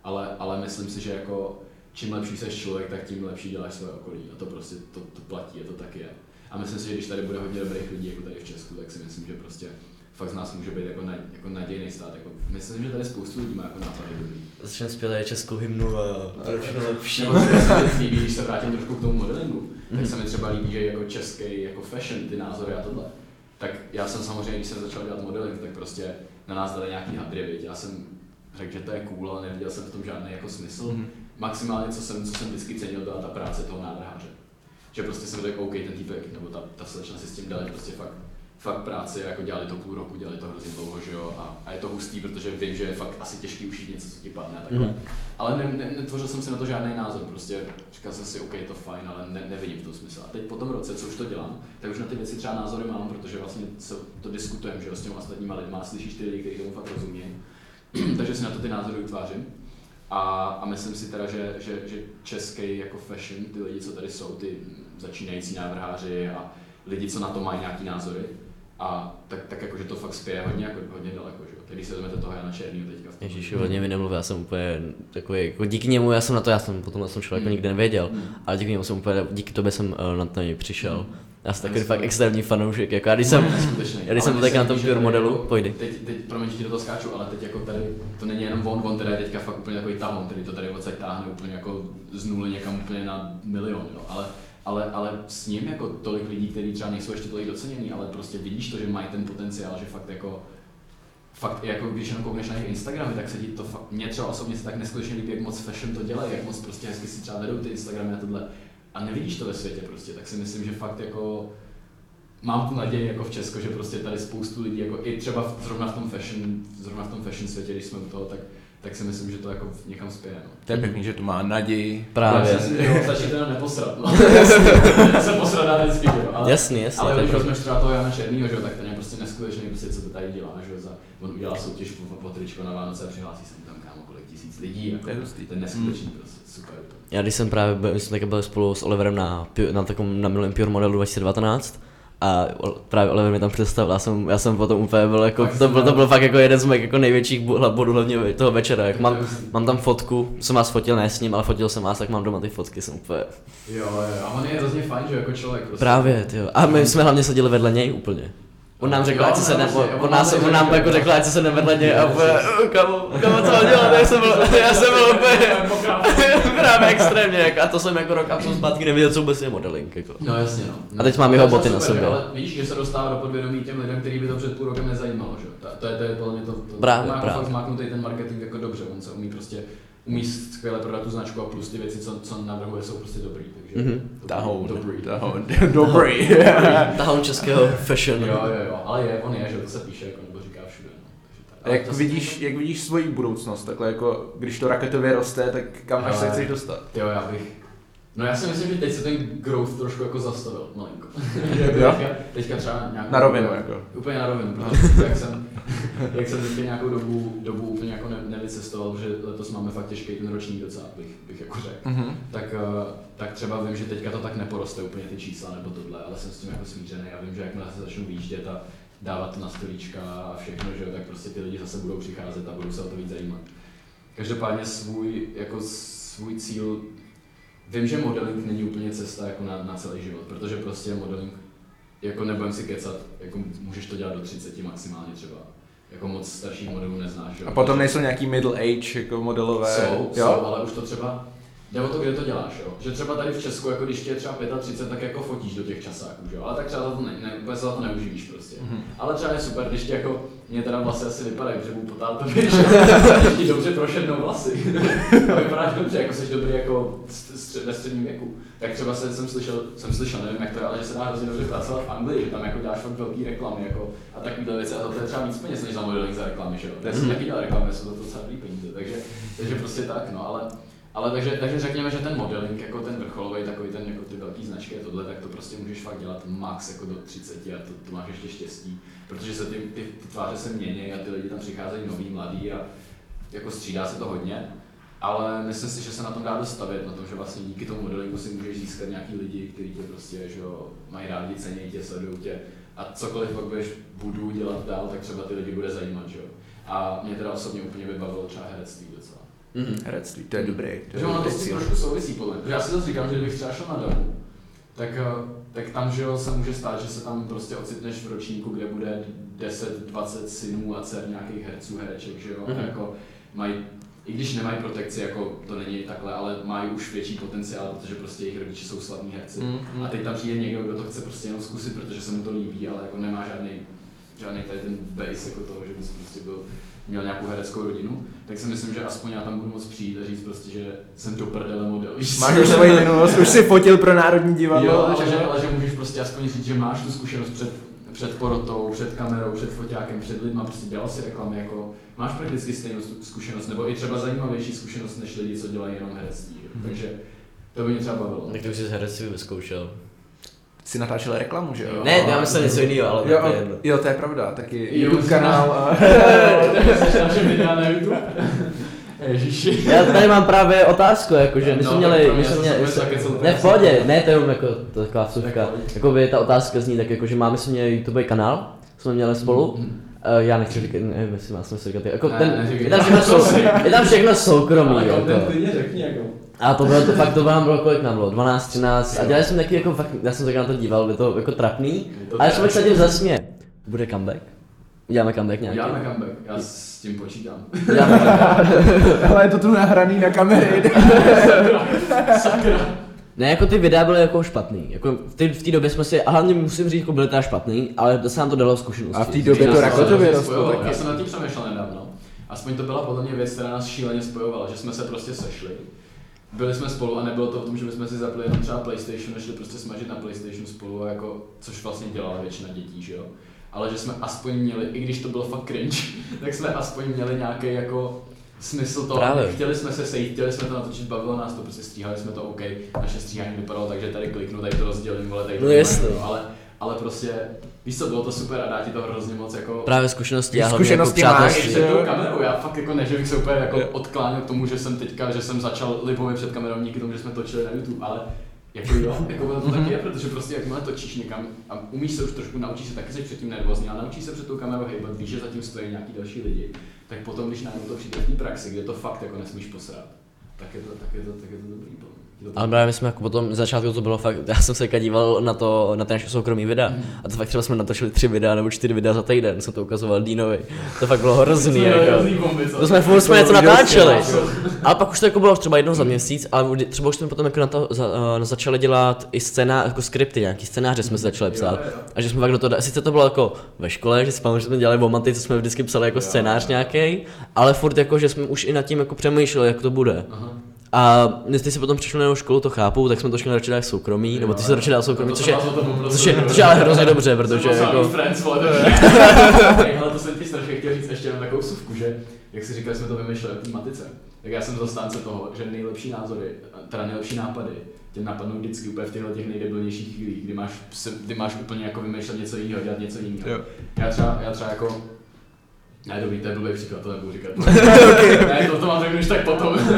Ale, ale myslím si, že jako čím lepší seš člověk, tak tím lepší děláš své okolí. A to prostě to, to platí, a to tak je. A myslím si, že když tady bude hodně dobrých lidí, jako tady v Česku, tak si myslím, že prostě fakt z nás může být jako, na, jako nadějný stát. Jako, myslím, že tady spoustu lidí má jako nápady dobrý. Začneme zpěvat českou hymnu a to je všechno lepší. Nebo se líbí, když se vrátím trošku k tomu modelingu, tak se mi třeba líbí, že jako český jako fashion, ty názory a tohle. Tak já jsem samozřejmě, když jsem začal dělat modeling, tak prostě na nás dali nějaký hadry? Já jsem řekl, že to je cool, ale neviděl jsem v tom žádný jako smysl. Mm-hmm. Maximálně, co jsem, co jsem vždycky cenil, byla ta práce toho návrháře. Že prostě jsem řekl, OK, ten týpek, nebo ta, ta slečna si s tím dali prostě fakt fakt práci, jako dělali to půl roku, dělali to hrozně dlouho, že jo, a, a je to hustý, protože vím, že je fakt asi těžký ušít něco, co ti padne a. Mm. Ale ne, ne, netvořil jsem si na to žádný názor, prostě říkal jsem si, OK, je to fajn, ale ne, nevidím v tom smysl. A teď po tom roce, co už to dělám, tak už na ty věci třeba názory mám, protože vlastně se to diskutujeme, že jo, s těmi ostatníma lidma, slyšíš ty lidi, kteří tomu fakt rozumí. Takže si na to ty názory utvářím. A, a myslím si teda, že, že, že český jako fashion, ty lidi, co tady jsou, ty začínající návrháři a lidi, co na to mají nějaký názory, a tak, tak jako, že to fakt spěje hodně, jako, hodně daleko, že jo. Když se vezmete toho Jana Černýho teďka. Ježíš, hodně mi nemluvil, já jsem úplně takový, jako díky němu, já jsem na to, já jsem potom jsem člověk mm. nikdy nevěděl, mm. ale díky němu jsem úplně, díky tobě jsem uh, na to přišel. Mm. Já jsem takový fakt extrémní fanoušek, jako já když jsem, já když jsem teďka na tom pure modelu, jako, pojď. Teď, teď, promiň, že ti do toho skáču, ale teď jako tady, to není jenom on, on teda je teďka fakt úplně takový tahon, který to tady odsaď táhne úplně jako z nuly někam úplně na milion, jo. ale ale, ale s ním jako tolik lidí, kteří třeba nejsou ještě tolik docenění, ale prostě vidíš to, že mají ten potenciál, že fakt jako fakt jako když jenom koukneš na jejich Instagramy, tak se ti to fakt, mě třeba osobně se tak neskutečně líbí, jak moc fashion to dělají, jak moc prostě hezky si třeba vedou ty Instagramy a tohle. A nevidíš to ve světě prostě, tak si myslím, že fakt jako mám tu naději jako v Česku, že prostě tady spoustu lidí, jako i třeba v, zrovna v tom fashion, zrovna v tom fashion světě, když jsme u toho, tak tak si myslím, že to jako někam spěje. No. To je pěkný, že to má naději. Právě. Já si myslím, že stačí to neposrat. No. jsem posrat vždycky, jo. Ale, jasný, jasný. Ale když vezmeš třeba toho Jana Černýho, že, tak ten je prostě neskutečný, prostě, co to tady dělá. Že, za, on udělá soutěž po, po tričko na Vánoce a přihlásí se mu tam kámo kolik tisíc lidí. Jako, to je hustý. Ten neskutečný, mm. prostě super. Já když jsem právě, byl, my jsme taky byli spolu s Oliverem na, na, takovém, na minulém Pure modelu 2019, a právě Oliver mi tam představil, já jsem, já jsem potom úplně byl jako, to, byl, to byl fakt jako jeden z mých jako největších bodů hlavně toho večera, jak mám, mám tam fotku, jsem vás fotil, ne s ním, ale fotil jsem vás, tak mám doma ty fotky, jsem úplně... Jo, jo, a on je hrozně fajn, že jako člověk prostě. Právě, jo. A my jsme hlavně seděli vedle něj úplně. On nám řekl, ať se ne, on, nás, on nám jako řekl, ať se nevedle něj a úplně, kamo, kamo, co dělá, já jsem byl, já jsem byl úplně, právě extrémně, jako, a to jsem jako rok a půl zpátky nevěděl, co vůbec je modeling, jako. No jasně, no. A teď mám jeho boty na sobě. Ale vidíš, že se dostává do podvědomí těm lidem, který by to před půl rokem nezajímalo, že? To, to je, to je podle mě to, to, právě, má právě. fakt zmáknutý ten marketing jako dobře, on se umí prostě umí skvěle prodat tu značku a plus ty věci, co, co navrhuje, jsou prostě dobrý. Takže mm-hmm. Tahoun. Dobrý. Tahoun. dobrý. Tahoun českého fashion. Jo, jo, jo, ale je, on je, že to se píše, jako, nebo říká všude. No. A jak vidíš, jak vidíš svoji budoucnost, takhle jako, když to raketově roste, tak kam až se chceš dostat? Jo, já bych, No já si myslím, že teď se ten growth trošku jako zastavil, malinko. teďka, teďka třeba nějakou Na rovinu jako. Úplně na rovinu, protože jak jsem, jak jsem teďka nějakou dobu, dobu úplně jako ne, nevycestoval, že letos máme fakt těžký ten roční docela, bych, bych jako řekl. Mm-hmm. Tak, eh, tak třeba vím, že teďka to tak neporoste úplně ty čísla nebo tohle, ale jsem s tím jako smířený a vím, že jakmile se začnu výjíždět a dávat to na stolíčka a všechno, že tak prostě ty lidi zase budou přicházet a budou se o to víc zajímat. Každopádně svůj, jako svůj cíl Vím, že modeling není úplně cesta jako na, na celý život, protože prostě modeling, jako nebudem si kecat, jako můžeš to dělat do 30 maximálně třeba. Jako moc starších modelů neznáš. A potom nejsou nějaký middle age jako modelové? Jsou, jo? jsou, ale už to třeba, Jde o to, kde to děláš, jo. Že třeba tady v Česku, jako když tě je třeba 35, tak jako fotíš do těch časáků, že jo. Ale tak třeba za to, ne, ne, úplně za to neuživíš prostě. Mhm. Ale třeba je super, když tě jako, mě teda vlasy asi vypadají, protože budu potát to víš, ti dobře prošednou vlasy. A vypadáš dobře, jako jsi dobrý jako ve středním věku. Tak třeba se, jsem slyšel, jsem slyšel, nevím jak to je, ale že se dá hrozně dobře pracovat v Anglii, že tam jako děláš fakt velký reklamy jako, a takovýhle věci. A to je třeba víc peněz než za modeling za reklamy, že jo. Já jsem taky dělal reklamy, jsou to docela dobrý peníze, takže, takže prostě tak, no, ale ale takže, takže řekněme, že ten modeling, jako ten vrcholový, takový ten, jako ty velký značky a tohle, tak to prostě můžeš fakt dělat max jako do 30 a to, to máš ještě štěstí, protože se ty, ty, ty tváře se mění a ty lidi tam přicházejí noví, mladí a jako střídá se to hodně. Ale myslím si, že se na tom dá dostavit, na tom, že vlastně díky tomu modelingu si můžeš získat nějaký lidi, kteří tě prostě, že jo, mají rádi, cení tě, sledují tě a cokoliv pak budeš budu dělat dál, tak třeba ty lidi bude zajímat, že jo. A mě teda osobně úplně vybavilo třeba herectví docela. Mhm. Herectví, to je dobrý. To je Takže ono to dobrý s tím cíl. trošku souvisí podle mě. Protože Já si zase říkám, že kdybych třeba šel na damu, tak, eh, tak tam že jo, se může stát, že se tam prostě ocitneš v ročníku, kde bude 10-20 synů a dcer nějakých herců, hereček, že jo, Mhm. a jako mají i když nemají protekci, jako to není takhle, ale mají už větší potenciál, protože prostě jejich rodiče jsou slavní herci. Mm, mm. A teď tam přijde někdo, kdo to chce prostě jenom zkusit, protože se mu to líbí, ale jako nemá žádný, žádný tady ten base jako toho, že bys prostě byl, měl nějakou hereckou rodinu, tak si myslím, že aspoň já tam budu moc přijít a říct prostě, že jsem do prdele model. Máš už svoji minulost, už si fotil pro Národní divadlo. Jo, ale že- že, ale že můžeš prostě aspoň říct, že máš tu zkušenost před, před porotou, před kamerou, před foťákem, před lidma, prostě dělal si reklamy, jako máš prakticky stejnou zku- zkušenost, nebo i třeba zajímavější zkušenost než lidi, co dělají jenom herectví. Mhm. Takže to by mě třeba bavilo. Tak to už jsi z herectví vyzkoušel. Si natáčel reklamu, že jo? Jo. Ne, já myslím něco jiného, ale Jo, to je jedno. jo, to je pravda, taky Jo, YouTube to kanál a... Jsi naše videa na YouTube? Ježiši. Já tady mám právě otázku, jakože my No, jsme tak měli, my jsme měli, ne v pohodě, ne, to je jako taková vsuvka. Jakoby ta otázka zní tak jako, že máme jsme měli YouTube kanál, jsme měli spolu, Mhm. Uh, já nechci říkat, nevím, jestli má smysl říkat, jako Ne, ten, je tam všechno, sou, je tam všechno soukromý, Ale jako. řekni jako. A to bylo, to fakt, to nám bylo, kolik nám bylo, 12, 13, a dělali jsme taky jako fakt, já jsem se na to díval, je to jako trapný, to ale člověk se tím zasměje. Bude comeback? Uděláme comeback nějaký? Uděláme comeback, já s tím počítám. Uděláme comeback. Ale je to tu nahraný na kamery. Sakra. Ne, jako ty videa byly jako špatný, jako v té v té době jsme si, a hlavně musím říct, jako byly teda špatný, ale to se nám to dalo zkušenosti. A v té době to Rakotově rostlo. Já jsem nad tím přemýšlel nedávno. Aspoň to byla podle mě věc, která nás šíleně spojovala, že jsme se prostě sešli. Byli jsme spolu a nebylo to o tom, že bychom si zapli jenom třeba PlayStation, nešli prostě smažit na PlayStation spolu, a jako, což vlastně dělala většina dětí, že jo. Ale že jsme aspoň měli, i když to bylo fakt cringe, tak jsme aspoň měli nějaký jako smysl toho. Právě. Chtěli jsme se sejít, chtěli jsme to natočit, bavilo nás to, prostě stříhali jsme to OK. Naše stříhání vypadalo tak, že tady kliknu, tady to rozdělím, vole, tady to No jasně. no, ale, ale prostě, víš co, bylo to super a dá ti to hrozně moc jako Právě zkušenosti a hlavně Zkušenosti jako máš, přátelství. že před tou kamerou, já fakt jako ne, že bych se úplně jako Jo. odkláněl k tomu, že jsem teďka, že jsem začal libově před kamerou díky tomu, že jsme točili na YouTube, ale jako jo, jako to taky je, protože prostě jakmile točíš někam a umíš se už trošku, naučíš se taky jsi předtím nervózní, ale naučíš se před tou kamerou hejbat, víš, že zatím stojí nějaký další lidi, tak potom, když najednou to přijde v té praxi, kde to fakt jako nesmíš posrat, tak je to, tak je to, tak je to dobrý. to Ale právě my jsme jako potom, začátku to bylo fakt, já jsem se díval na to, na ty naše soukromý videa. A to fakt třeba jsme natočili tři videa nebo čtyři videa za týden, jsem to ukazoval Dínovi. To fakt bylo hrozný, To jako. bomby? To jsme furt jsme něco natáčeli. Ale pak už to jako bylo třeba jednou za měsíc, ale kdy- třeba už jsme potom jako na to za, uh, začali dělat i scéna, jako skripty, nějaký scénáře jsme začali psát. A že jsme pak do toho, sice to bylo jako ve škole, že si pamatuju, že jsme dělali vomaty, co jsme vždycky psali jako scénář nějaký, ale furt jako, že jsme už i nad tím jako přemýšleli, jak to bude. Aha. A jestli si potom přišli na školu, to chápu, tak jsme to šli radši dát soukromí, nebo ty se radši dát soukromí, to což je, což je, což je ale hrozně dobře, protože Jsem jako... Friends, vole, Ale to jsem ti strašně chtěl říct ještě jenom takovou suvku, že jak si říkali, jsme to vymýšleli té matice, tak já jsem zastánce toho, že nejlepší názory, teda nejlepší nápady, tě napadnou vždycky úplně v těchto těch nejdebilnějších chvílích, kdy máš, kdy máš úplně jako vymýšlet něco jiného, dělat něco jiného. Jo. Já třeba, já třeba jako ne, dobrý, to je blbý příklad, to nebudu říkat. ne, to, to mám řeknu, když tak potom.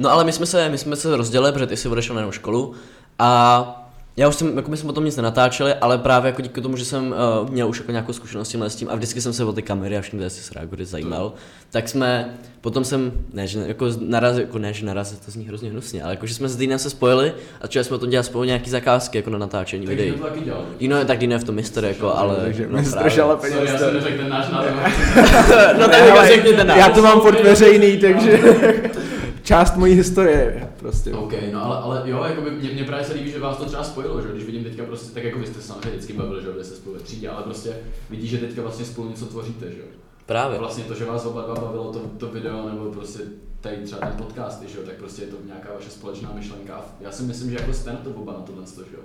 No ale my jsme se, my jsme se rozdělili, protože ty jsi odešel na jinou školu a já už jsem, jako my jsme potom nic nenatáčeli, ale právě jako díky tomu, že jsem uh, měl už jako nějakou zkušenost s tím a vždycky jsem se o ty kamery a všechny si se rád zajímal, tak jsme, potom jsem, ne, že jako narazil, jako ne, že narazil, to zní hrozně hnusně, ale jako, že jsme s Dýnem se spojili a začali jsme o tom dělat spolu nějaký zakázky jako na natáčení Tak videí. to taky dělal. Dino, tak Dino je v tom mistr, jako, ale... Takže no, mistr právě. šale Sorry, já jsem neřekl ten náš název. No tak Ne, ale řekni ten náš. Já to mám furt veřejný, takže... část mojí historie, prostě. OK, no ale, ale jo, jakoby mě, mě právě se líbí, že vás to třeba spojilo, že když vidím teďka prostě, tak jako vy jste se samozřejmě vždycky bavili, že jste spolu ve třídě, ale prostě vidíš, že teďka vlastně spolu něco tvoříte, že jo. Právě. Vlastně to, že vás oba dva bavilo to, to video, nebo prostě tady třeba ten podcast, že jo, tak prostě je to nějaká vaše společná myšlenka. A Já si myslím, že jako jste na to oba na tohle, že jo.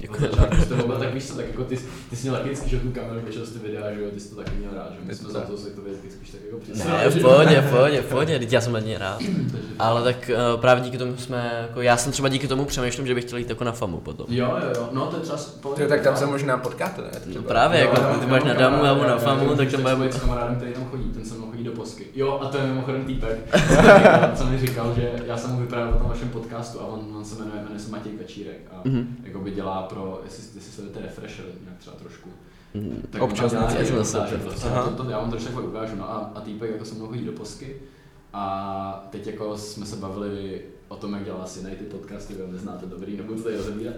Jako, od začátku jste oba, tak víš co, tak jako ty, ty jsi měl taky vždycky, že tu kameru, většinou ty videa, že jo, ty jsi to taky měl rád, že my jsme za to světově vždycky spíš tak jako Ne, v pohodě, v pohodě, v pohodě, teď já jsem ani rád. Ale tak uh, právě díky tomu jsme, jako já jsem třeba díky tomu přemýšlím, že bych chtěl jít jako na famu potom. Jo, jo, jo, no to je třeba Jo, tak tam se možná potkáte, ne? No právě, jako ty máš na damu, já na famu, tak to to bude bude s kamarádem, který tam chodí, ten se mnou chodí do posky. Jo, a to je mimochodem týpek, co mi říkal, že já jsem mu vyprávěl o tom vašem podcastu a on, on se jmenuje, jmenuje se Matěj Kačírek a Mhm. jakoby dělá pro, jestli, jestli sledujete Refresher, nějak třeba trošku. Mhm. Tak Občas dělá nějaké reportáže prostě. To, to, já vám to takhle ukážu, no a, a týpek jako se mnou chodí do posky a teď jako jsme se bavili o tom, jak dělá Sinaj ty podcasty, vy neznáte dobrý, nebudu to tady rozebírat.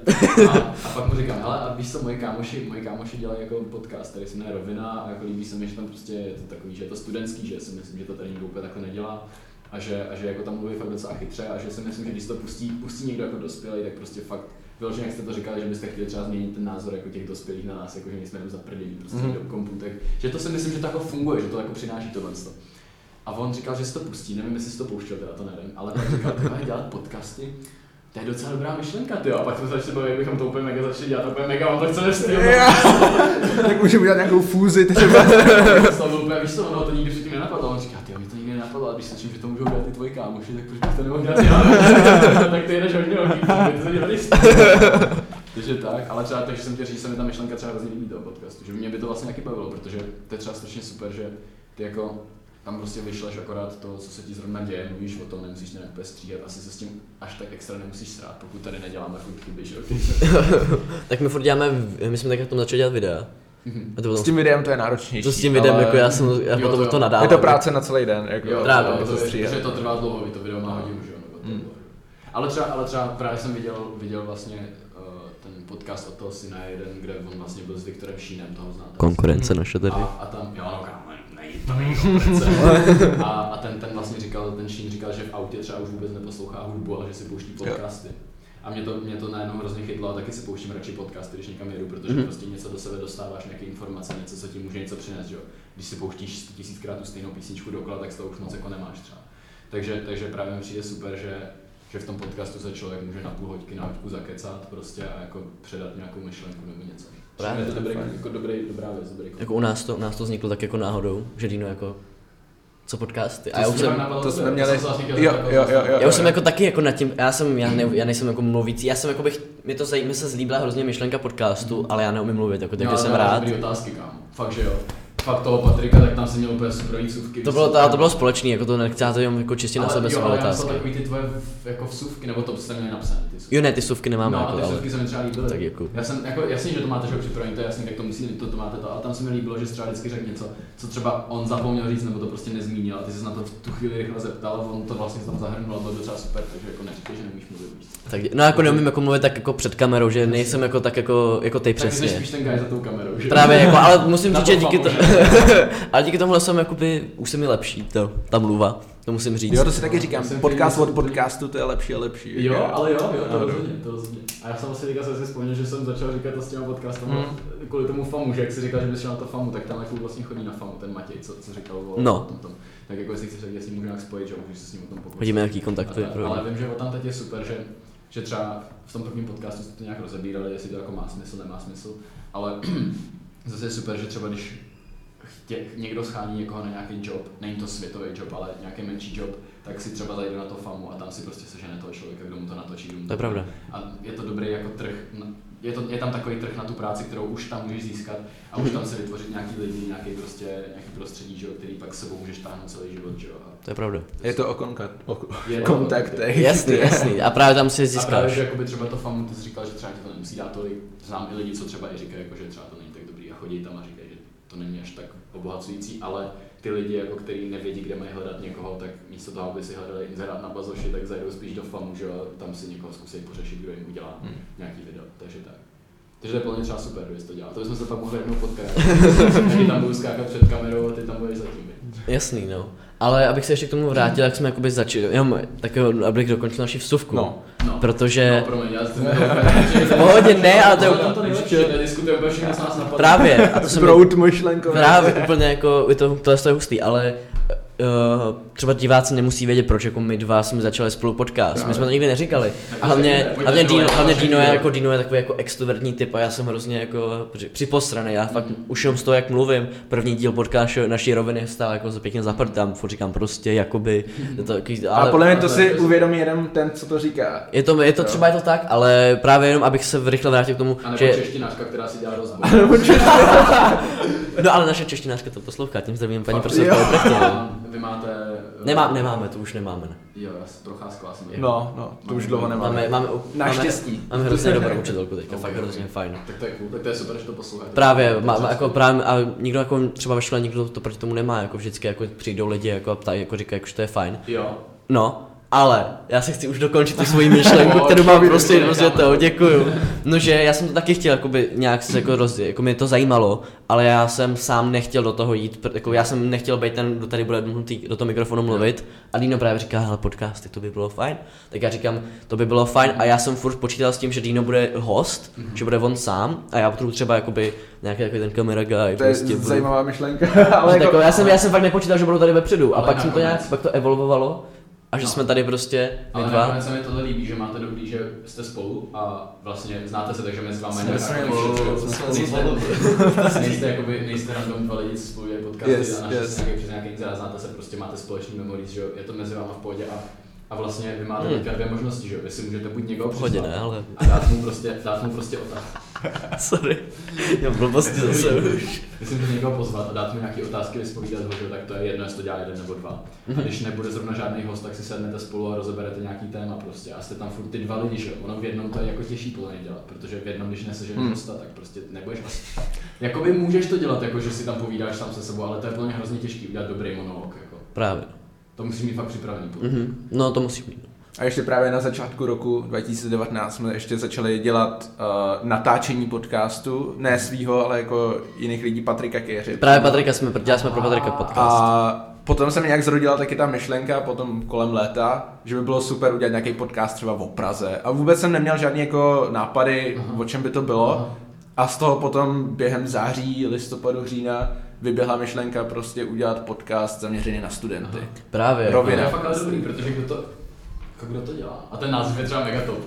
A, a pak mu říkám, hele, a víš co, moje kámoši, moje kámoši dělají jako podcast, který se jmenuje Rovina a jako líbí se mi, že tam prostě je to takový, že je to studentský, že si myslím, že to tady nikdo úplně takhle nedělá. A že, a že jako tam mluví fakt docela chytře a že si myslím, že když to pustí, pustí někdo jako dospělý, tak prostě fakt Vyloženě, jak jste to říkali, že byste chtěli třeba změnit ten názor jako těch dospělých na nás, jako že nejsme jenom zaprdělí prostě mm. do kompu, tak, že to si myslím, že to jako funguje, že to jako přináší tohle. A on říkal, že si to pustí, nevím, jestli si to pouštěl, teda to nevím, ale pak říkal, že dělat podcasty, to je docela dobrá myšlenka, ty jo. A pak jsme začali bavit, bychom to úplně mega začali dělat, úplně mega, on to chce nestýl. tak můžeme udělat nějakou fúzi třeba. to bylo úplně, víš co, ono to nikdy předtím nenapadlo. On říká, ty mi to nikdy nenapadlo, ale když slyším, že to můžou dělat i tvoji kámoši, tak proč bych to nemohl dělat já? tak ty jedeš hodně ty to dělali Takže tak, ale třeba takže jsem chtěl říct, že se mi ta myšlenka třeba hrozně líbí toho podcastu, že mě by to vlastně taky bavilo, protože to je třeba strašně super, že ty jako tam prostě vyšleš akorát to, co se ti zrovna děje, mluvíš o tom, nemusíš nějak úplně stříhat, asi se s tím až tak extra nemusíš srát, pokud tady neděláme furt chyby, že. Tak my furt děláme, my jsme tak jak tomu začali dělat videa. Mhm. A to bylo S tím videem to je náročnější. to s tím videem, ale jako já jsem, já Jo, potom to jo. to nadával. Je to práce na celý den. Jako, Jo, Právě, to, to to, že to trvá dlouho, to video má hodinu, že jo, nebo to Mm. Ale třeba, ale třeba právě jsem viděl, viděl vlastně uh, ten podcast od toho syna jeden, kde on vlastně byl s Viktorem Šínem, toho znáte. Konkurence naše tady. A, a tam, jo, no kámo, to není konkurence. a, a ten, ten vlastně říkal, ten Šín říkal, že v autě třeba už vůbec neposlouchá hudbu, ale že si pouští podcasty. A mě to, mě to najednou hrozně chytlo a taky si pouštím radši podcasty, když někam jedu, protože Mhm. prostě něco do sebe dostáváš, nějaké informace, něco, co ti může něco přinést, že jo. Když si pouštíš 100 tisíckrát tu stejnou písničku dokola, tak z toho už moc jako nemáš třeba. Takže, takže právě mi přijde super, že, že v tom podcastu se člověk může na půl hoďky, na hoďku zakecat prostě a jako předat nějakou myšlenku nebo něco. Právě, je to to je dobrý, fajn. jako dobrý, dobrá věc, dobrý Jako u nás to, u nás to vzniklo tak jako náhodou, že Dino jako, co podcasty. A To já jsi už jsem, to jsme měli- vlastně chtěl jo, jo, to jo, jo. já už jsem jako taky jako nad tím, já jsem, já, ne, já nejsem jako mluvící, já jsem jako bych, mě to zajímá, se zlíbila hrozně myšlenka podcastu, ale já neumím mluvit, jako takže Jo, jsem jo, rád. Dobrý otázky, kámo. Fakt, že jo. Fakt toho Patrika, tak tam si měl úplně super výcuvky. To bylo, to, to bylo společný, jako to nechci to jenom jako čistě na ale, sebe jo, ale otázky. takový ty tvoje jako vsuvky, nebo to jste měli napsané, ty vsuvky. Jo ne, ty suvky nemáme no, jako, a ty ale. vsuvky se mi třeba líbily. Tak jako. Já jsem, jako, jasně, že to máte, že připravený, to je jasný, tak to musí, to, to máte to, ale tam se mi líbilo, že jsi třeba vždycky řekl něco, co třeba on zapomněl říct, nebo to prostě nezmínil, a ty jsi na to v tu chvíli rychle zeptal, on to vlastně tam zahrnul, a to bylo třeba super, takže jako neříkej, že nemůžeš mluvit. Tak, no jako neumím jako mluvit tak jako před kamerou, že nejsem jako tak jako, jako ty Tak ty jsi přesně. spíš ten guy za tou kamerou, že? Právě jako, ale musím říct, že díky, to, ale díky tomuhle jsem jakoby, už se mi lepší to, ta mluva, to musím říct. Jo, to si taky říkám. Jsem Podcast od podcastu, to je lepší a lepší. Jo, ale jo, jo, to rozhodně, to rozhodně. A já jsem vlastně teďka jsem si vzpomněl, že jsem začal říkat to s těma podcastama Hmm. kvůli tomu FAMu, že jak jsi říkal, že bys šel na to FAMu, tak tam jako vlastně chodí na FAMu, ten Matěj, co, co říkal o, No. tom, tom. Tak jako jestli chceš, tak s ním můžu nějak spojit, že jo, můžeš se s ním o tom pokusit. Hodíme nějaký kontakty. A- pro- Ale vím, že o tam teď je super, že, že třeba v tom prvním podcastu jste to nějak rozebírali, jestli to jako má smysl, nemá smysl, ale zase je super, že třeba když chtě, někdo schání někoho na nějaký job, není to světový job, ale nějaký menší job, tak si třeba zajde na to famu a tam si prostě sežene toho člověka, kdo mu to natočí. kdo mu To je pravda. A je to dobrý jako trh, je, to, je tam takový trh na tu práci, kterou už tam můžeš získat a už tam se vytvořit nějaký lidi, nějaký prostě, nějaký prostředí, že jo, který pak s sebou můžeš táhnout celý život, že jo. A To je pravda. Je to o, konka- o Je to- kontaktech. Jasný, jasný. A právě tam si A právě, získáš. že jakoby třeba to famu, ty jsi říkal, že třeba ti to nemusí dát tolik. Znám i lidi, co třeba i říkají, jako, že třeba to není tak dobrý a chodí tam a říkají, že to není až tak obohacující, ale ty lidi, jako, který nevědí, kde mají hledat někoho, tak místo toho, aby si hledali inzerát na bazoši, tak zajdou spíš do famu, že tam si někoho zkusí pořešit, kdo jim udělá Hmm. nějaký video, takže tak. Takže to je plně třeba super, když to dělá. To bychom se pak mohli jednou potkat. Taky tam budu skákat před kamerou a ty tam budeš zatím. Jasný, no. Ale abych se ještě k tomu vrátil, jak jsme jakoby začali, jenom tak abych dokončil naši vstupku. No. No. Protože No, promiň, já jsem v pohodě ne, ale to je to nejlepší, nediskutujeme, všechno z nás napadne. právě, a to se mi Sprout myšlenkový. Právě úplně jako, je to, tohle je hustý, ale uh, třeba diváci nemusí vědět, proč jako my dva jsme začali spolu podcast. My jsme to nikdy neříkali. A hlavně, hlavně, Dino, hlavně Dino je jako Dino je takový jako extrovertní typ a já jsem hrozně jako při- připostraný. Já fakt už jenom z toho, jak mluvím, první díl podcastu naší roviny stál jako za pěkně zaprt, tam furt říkám prostě, jakoby, to Ale podle mě to si uvědomí jeden ten, co to říká. je to, je to třeba je to tak, ale právě jenom abych se rychle vrátil k tomu, A nebo že češtinářka, která si dělá rozbor. no ale naše češtinářka to poslouchá, tím zdravím paní profesorku. A Vy máte... eh, Nemá, nemáme, to už nemáme. Ne. Jo, já jsem procházková jsem. No, no, to už dlouho nemáme. Máme, máme, Naštěstí. Máme, máme hrozně dobrou učitelku teďka, Ok, fakt ok. hrozně fajn. Tak to je cool, tak to je super, že to posloucháte. Právě, má, má, jako právě, a nikdo jako třeba ve škole nikdo to proti tomu nemá, jako vždycky jako přijdou lidi jako a ptají, jako říkají, jako, že to je fajn. Jo. No, ale já se chci už dokončit tu svoji myšlenku, kterou mám prostě to prostě děkuju. No, že já jsem to taky chtěl jakoby nějak se jako rozdělit, jako mě to zajímalo, ale já jsem sám nechtěl do toho jít, jako já jsem nechtěl být ten, kdo tady bude mluvit, do toho mikrofonu mluvit. A Dino právě říká, hele podcasty, to by bylo fajn, tak já říkám, to by bylo fajn. A já jsem furt počítal s tím, že Dino bude host, že bude on sám a já budu třeba jakoby nějaký takový ten camera guy, To je prostě budu- zajímavá myšlenka, ale jako, jako... já, jsem, já jsem fakt nepočítal, že budu tady vepředu. A Ale pak jsem to nějak, pak to evolvovalo a že No. jsme tady prostě my Ale dva. nakonec se mi tohle líbí, že máte dobrý, že jste spolu a vlastně znáte se, takže mezi vámi Jsme je jako spolu, všechno. jsme Nejste- Nejste jakoby, nejste random dva lidi, co spolu dělají podcasty Yes, a našli yes. se nějaký přes nějaký znáte se, prostě máte společný memories, že jo, je to mezi váma v pohodě a a vlastně vy máte Hmm. teďka dvě možnosti, že jo, jestli můžete buď někoho pohodě přizvat ne, ale a dát mu prostě, dát mu prostě otázky. sorry. Já blbosti zase už. Jestli můžete někoho pozvat a dát mu nějaké otázky, vyspovídat ho, že tak to je jedno, jestli to dělá jeden nebo dva. Mhm. A když nebude zrovna žádný host, tak si sednete spolu a rozeberete nějaký téma prostě. A jste tam furt ty dva lidi, že jo. Ono v jednom to je jako těžší podle mě dělat, protože v jednom, když neseženeš Hmm. hosta, tak prostě nebudeš asi. Jakoby můžeš to dělat, jako že si tam povídáš sám se sebou, ale to je podle mě hrozně těžký udělat dobrý monolog. Jako. Právě. To musíš mít fakt připravený. Mhm. No to musíš mít. A ještě právě na začátku roku 2019 jsme ještě začali dělat uh, natáčení podcastu, ne svýho, ale jako jiných lidí, Patrika Kéři. Právě Patrika jsme, dělali jsme pro Patrika podcast. A potom se mi nějak zrodila taky ta myšlenka potom kolem léta, že by bylo super udělat nějaký podcast třeba o Praze. A vůbec jsem neměl žádný jako nápady, Aha. o čem by to bylo. Aha. A z toho potom během září, listopadu, října vyběhla myšlenka prostě udělat podcast zaměřený na studenty. Aha. Právě. To Rovina. je fakt ale dobrý, protože kdo to, jako kdo to dělá? A ten název je třeba mega top.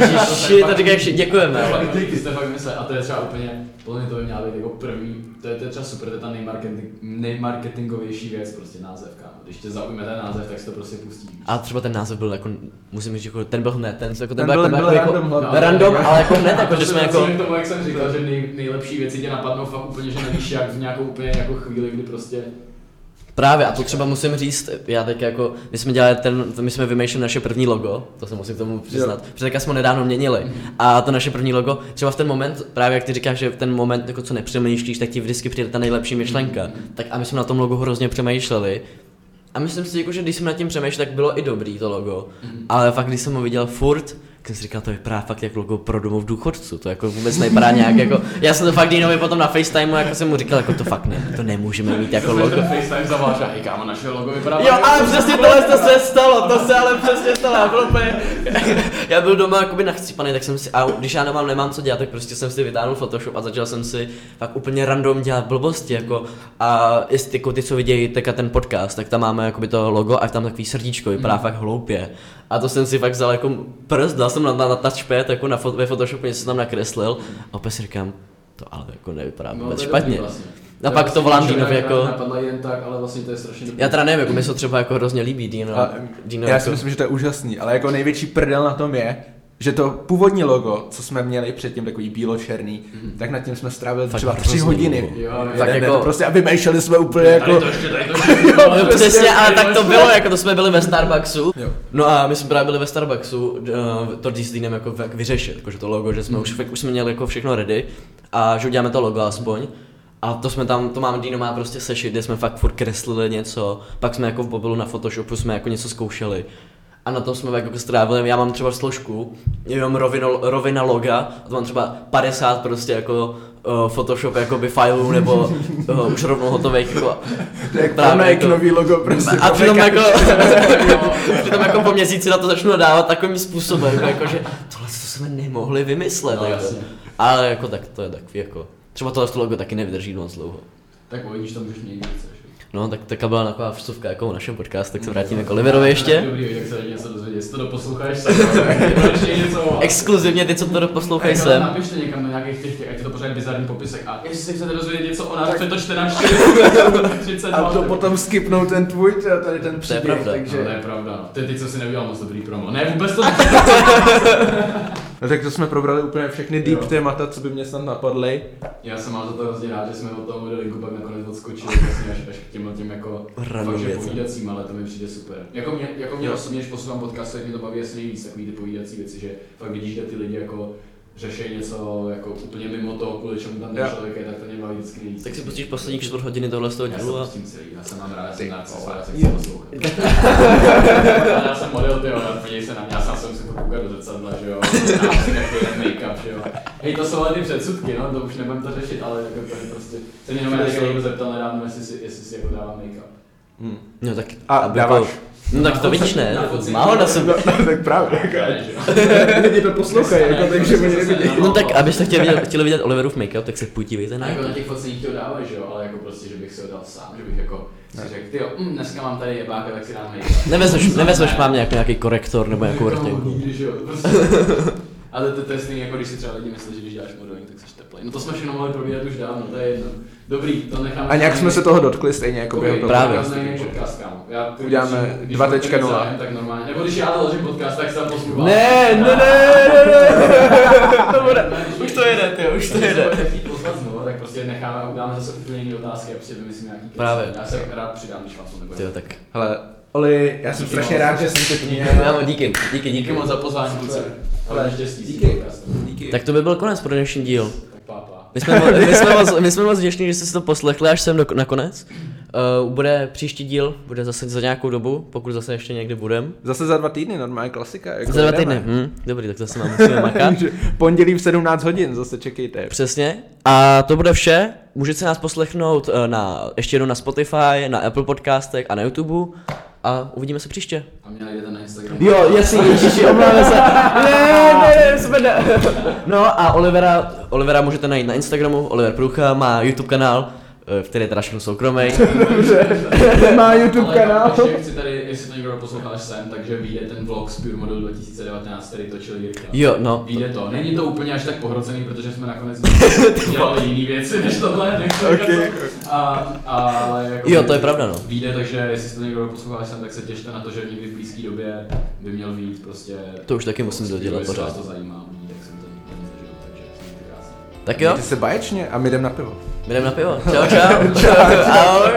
Ježiši, to děkujeme. Je ale- fakt díky, jste fakt mysle. A to je třeba úplně, podle mě to by měla být jako první, to je, to je třeba super, to je ta nejmarketing, nejmarketingovější věc, prostě název, kámo. Když tě zaujme ten název, tak si to prostě pustí. A třeba ten název byl jako, musím říct, jako, ten byl hned, ten, jako, Ten byl, byl- jako, byl jako, random hlavně. random, ale jako hned, A jako, že jsme jako, k tomu, jak jsem říkal, že nej, nejlepší věci tě napadnou fakt úplně, že nevíš jak v nějakou úplně jako chvíli, kdy prostě Právě, a to třeba musím říct, já teď jako, my jsme dělali ten, my jsme vymýšleli naše první logo, to se musím k tomu přiznat, protože teďka jsme ho nedávno měnili. A to naše první logo, třeba v ten moment, právě jak ty říkáš, že v ten moment, jako co nepřemýšlíš, tak ti vždycky přijde ta nejlepší myšlenka. Tak a my jsme na tom logu hrozně přemýšleli. A myslím si, jako, že když jsem nad tím přemýšlel, tak bylo i dobrý to logo. Ale fakt, když jsem ho viděl furt, tak jsem si říkal, to vypadá fakt jak logo pro domov důchodců, to jako vůbec nevypadá nějak jako, já jsem to fakt Dinovi potom na FaceTime, jako jsem mu říkal, jako to fakt ne, to nemůžeme mít jako logo. to FaceTime zavoláš a kámo, naše logo vypadá Jo, ale přesně tohle to se stalo, to se ale přesně stalo, já byl úplně, já byl doma jakoby nachcípaný, tak jsem si, a když já doma nemám co dělat, tak prostě jsem si vytáhnul Photoshop a začal jsem si fakt úplně random dělat blbosti, jako, a jestli jako ty, co vidějí teďka ten podcast, tak tam máme jakoby to logo a tam takový srdíčko, vypadá fakt hloupě. A to jsem si fakt vzal jako prst, dal jsem na, na, na touchpad, jako na, fo- ve Photoshopu něco jsem tam nakreslil a opět si říkám, to ale jako nevypadá No, vůbec špatně. dobrý vlastně. A pak to volám Dinovi jako, Napadla jen tak, ale vlastně to je strašně dobrý. já teda nevím, jako mi se to třeba jako hrozně líbí, Dino. A, Dino já jako, si myslím, že to je úžasný, ale jako největší prdel na tom je, že to původní logo, co jsme měli předtím, takový bílo-černý, Mhm. tak nad tím jsme strávili Fakt třeba hrozný tři hodiny. Jo. Tak Jeden jako- prostě a vymýšleli jsme úplně jako... To ještě, tady to ještě. No, přesně, ale tak to bylo, jako to jsme byli ve Starbucksu. Jo. No a my jsme právě byli ve Starbucksu, eh, to s Deanem jako jak vyřešit, jakože to logo, že jsme už, fakt- už jsme měli jako všechno ready a že uděláme to logo aspoň. A to jsme tam, to mám, Dino má prostě sešit, kde jsme fakt furt kreslili něco, pak jsme jako v mobilu na Photoshopu jsme jako něco zkoušeli. A na tom jsme jako strávili, já mám třeba složku, jenom rovina, rovina loga, a to mám třeba 50 prostě jako uh, Photoshop jakoby filů, nebo uh, už rovnou hotových jako Jak právě Panek, jako- nový logo prostě. a přitom Panek jako, přitom jako po měsíci na to začnu dávat takovým způsobem, jako že tohle to jsme nemohli vymyslet. No, jako. Ale jako tak to je takový jako, třeba tohle to logo taky nevydrží moc dlouho. Tak uvidíš, tam můžeš měnit více, že? No, tak taká byla taková vsuvka jako u našem podcastu, tak se vrátíme k Oliverovi ještě. Dobrý, tak se něco dozvědět, jestli to doposloucháš, tak něco. Exkluzivně ty, co to poslouchají Jako sem. Napište někam na nějakých těch, těch, ať je to pořád bizarní popisek. A jestli se chcete dozvědět něco o nás, to čte na 30 A to potom skipnou ten tvůj, tady ten příběh, pravda. takže... No, to je pravda. Ty, ty, co si neudělal moc dobrý promo. Ne, vůbec to No tak to jsme probrali úplně všechny deep Jo. témata, co by mě snad napadly. Já jsem mám za to hrozně rád, že jsme od toho modelinku pak nakonec odskočili vlastně až, až k těm, těm jako Random fakt, že povídacím, ale to mi přijde super. Jako mě, jako mě osobně, když poslouchám podcast, tak mě to baví asi nejvíc, takový ty povídací věci, že fakt vidíš, že ty lidi jako řeší něco jako úplně mimo to, kvůli čemu tam ten člověk je, tak to mě baví vždycky nejvíc. Tak si pustíš poslední čtvrt hodiny tohle z toho Já se dílu a... pustím celý, já jsem mám rád, já jsem narcis, vole. já se chci poslouchat. Já jsem model, ty jo, ale podívej se na mě, já sám jsem si furt koukat do zrcadla, že jo, já si make-up, že jo. Hej, to jsou ale ty předsudky, no, to už nebudem to řešit, ale jako to je prostě, se mě jenom někdo zeptal nedávno, jestli si, jestli si jako dává make-up. Hm. No tak... A aby dáváš. Jako, no tak to vidíš, ne? Na fotce. Má ho na sobě. No, tak právě. Já ne, že jo. Lidi to poslouchají, jako, takže oni nevidí. No tak, abyste chtěli vidět, chtěli vidět Oliverův make-up, tak se podívejte na jako na těch fotcích to dávají, že jo, ale jako prostě, že bych si ho dal sám, že bych jako si řekl, ty jo, hm, dneska mám tady jebáka, tak si dám make-up. Nevezmeš, nevezmeš mám nějaký, nějaký korektor nebo nějakou Jako vrtěnku. nikdy, že jo, prostě. Ale to, to je stejný, jako když si třeba lidi myslí, že když děláš modeling, tak jsi teplej. No to jsme všechno mohli probírat už dávno, to je jedno. Dobrý, to necháme. A nějak jsme se toho dotkli stejně jako během toho Právě. podcast, kámo. Já, Uděláme když 2.0. budete mít zájem, Tak normálně. Nebo když já založím podcast, tak se tam pozvu. Ne, ne, ne, ne, ne, to bude, už to jede, ty, už to jede. Znovu, tak prostě necháme a uděláme zase úplně jiné otázky a prostě vymyslím nějaký. Právě. Já se rád přidám, když vás to nebude. Jo, tak. Hele, Oli, já jsem Díky strašně rád, že jsem tě měl. Já díky, díky, díky. Moc za pozvání, kluci. Ale štěstí. díky. Díky. Tak to by byl konec pro dnešní díl. My jsme, my jsme, moc, my jsme moc vděční, že jste si to poslechli až sem do, nakonec. Uh, bude příští díl, bude zase za nějakou dobu, pokud zase ještě někdy budem. Zase za dva týdny, normální klasika. Jako Za dva jdeme. týdny, hm, dobrý, tak zase mám musíme makat. Pondělí v 17 hodin, zase čekejte. Přesně. A to bude vše. Můžete nás poslechnout eh, na, ještě jednou na Spotify, na Apple Podcastech a na YouTube. A uvidíme se příště. A mě najdete na Instagramu. Jo, jasně, ježiši, omlouváme se. Ne, ne, ne, jsme ne. No a Olivera, Olivera můžete najít na Instagramu, Oliver Prucha má YouTube kanál, eh, který je teda všechno soukromý. Má YouTube Ale kanál. Ještě chci tady, jestli to někdo poslouchá až sem, takže vyjde ten vlog z Pure Model 2019, který točil Jirka. Jo, no. Vyjde to. Není to úplně až tak pohrocený, protože jsme nakonec dělali jiné věci než tohle. Než to Okay. a, ale jako Jo, to je pravda, no. Vyjde, takže jestli si to někdo poslouchá až sem, tak se těšte na to, že někdy v blízké době by měl vyjít prostě. To už taky musím dodělat Jestli vás pořád. to zajímá, jak jsem to nikdy nezažil, takže krásně. Tak jo, Mějte se báječně a my jdem na pivo. Jdem na pivo. Čau, čau. čau. Ahoj.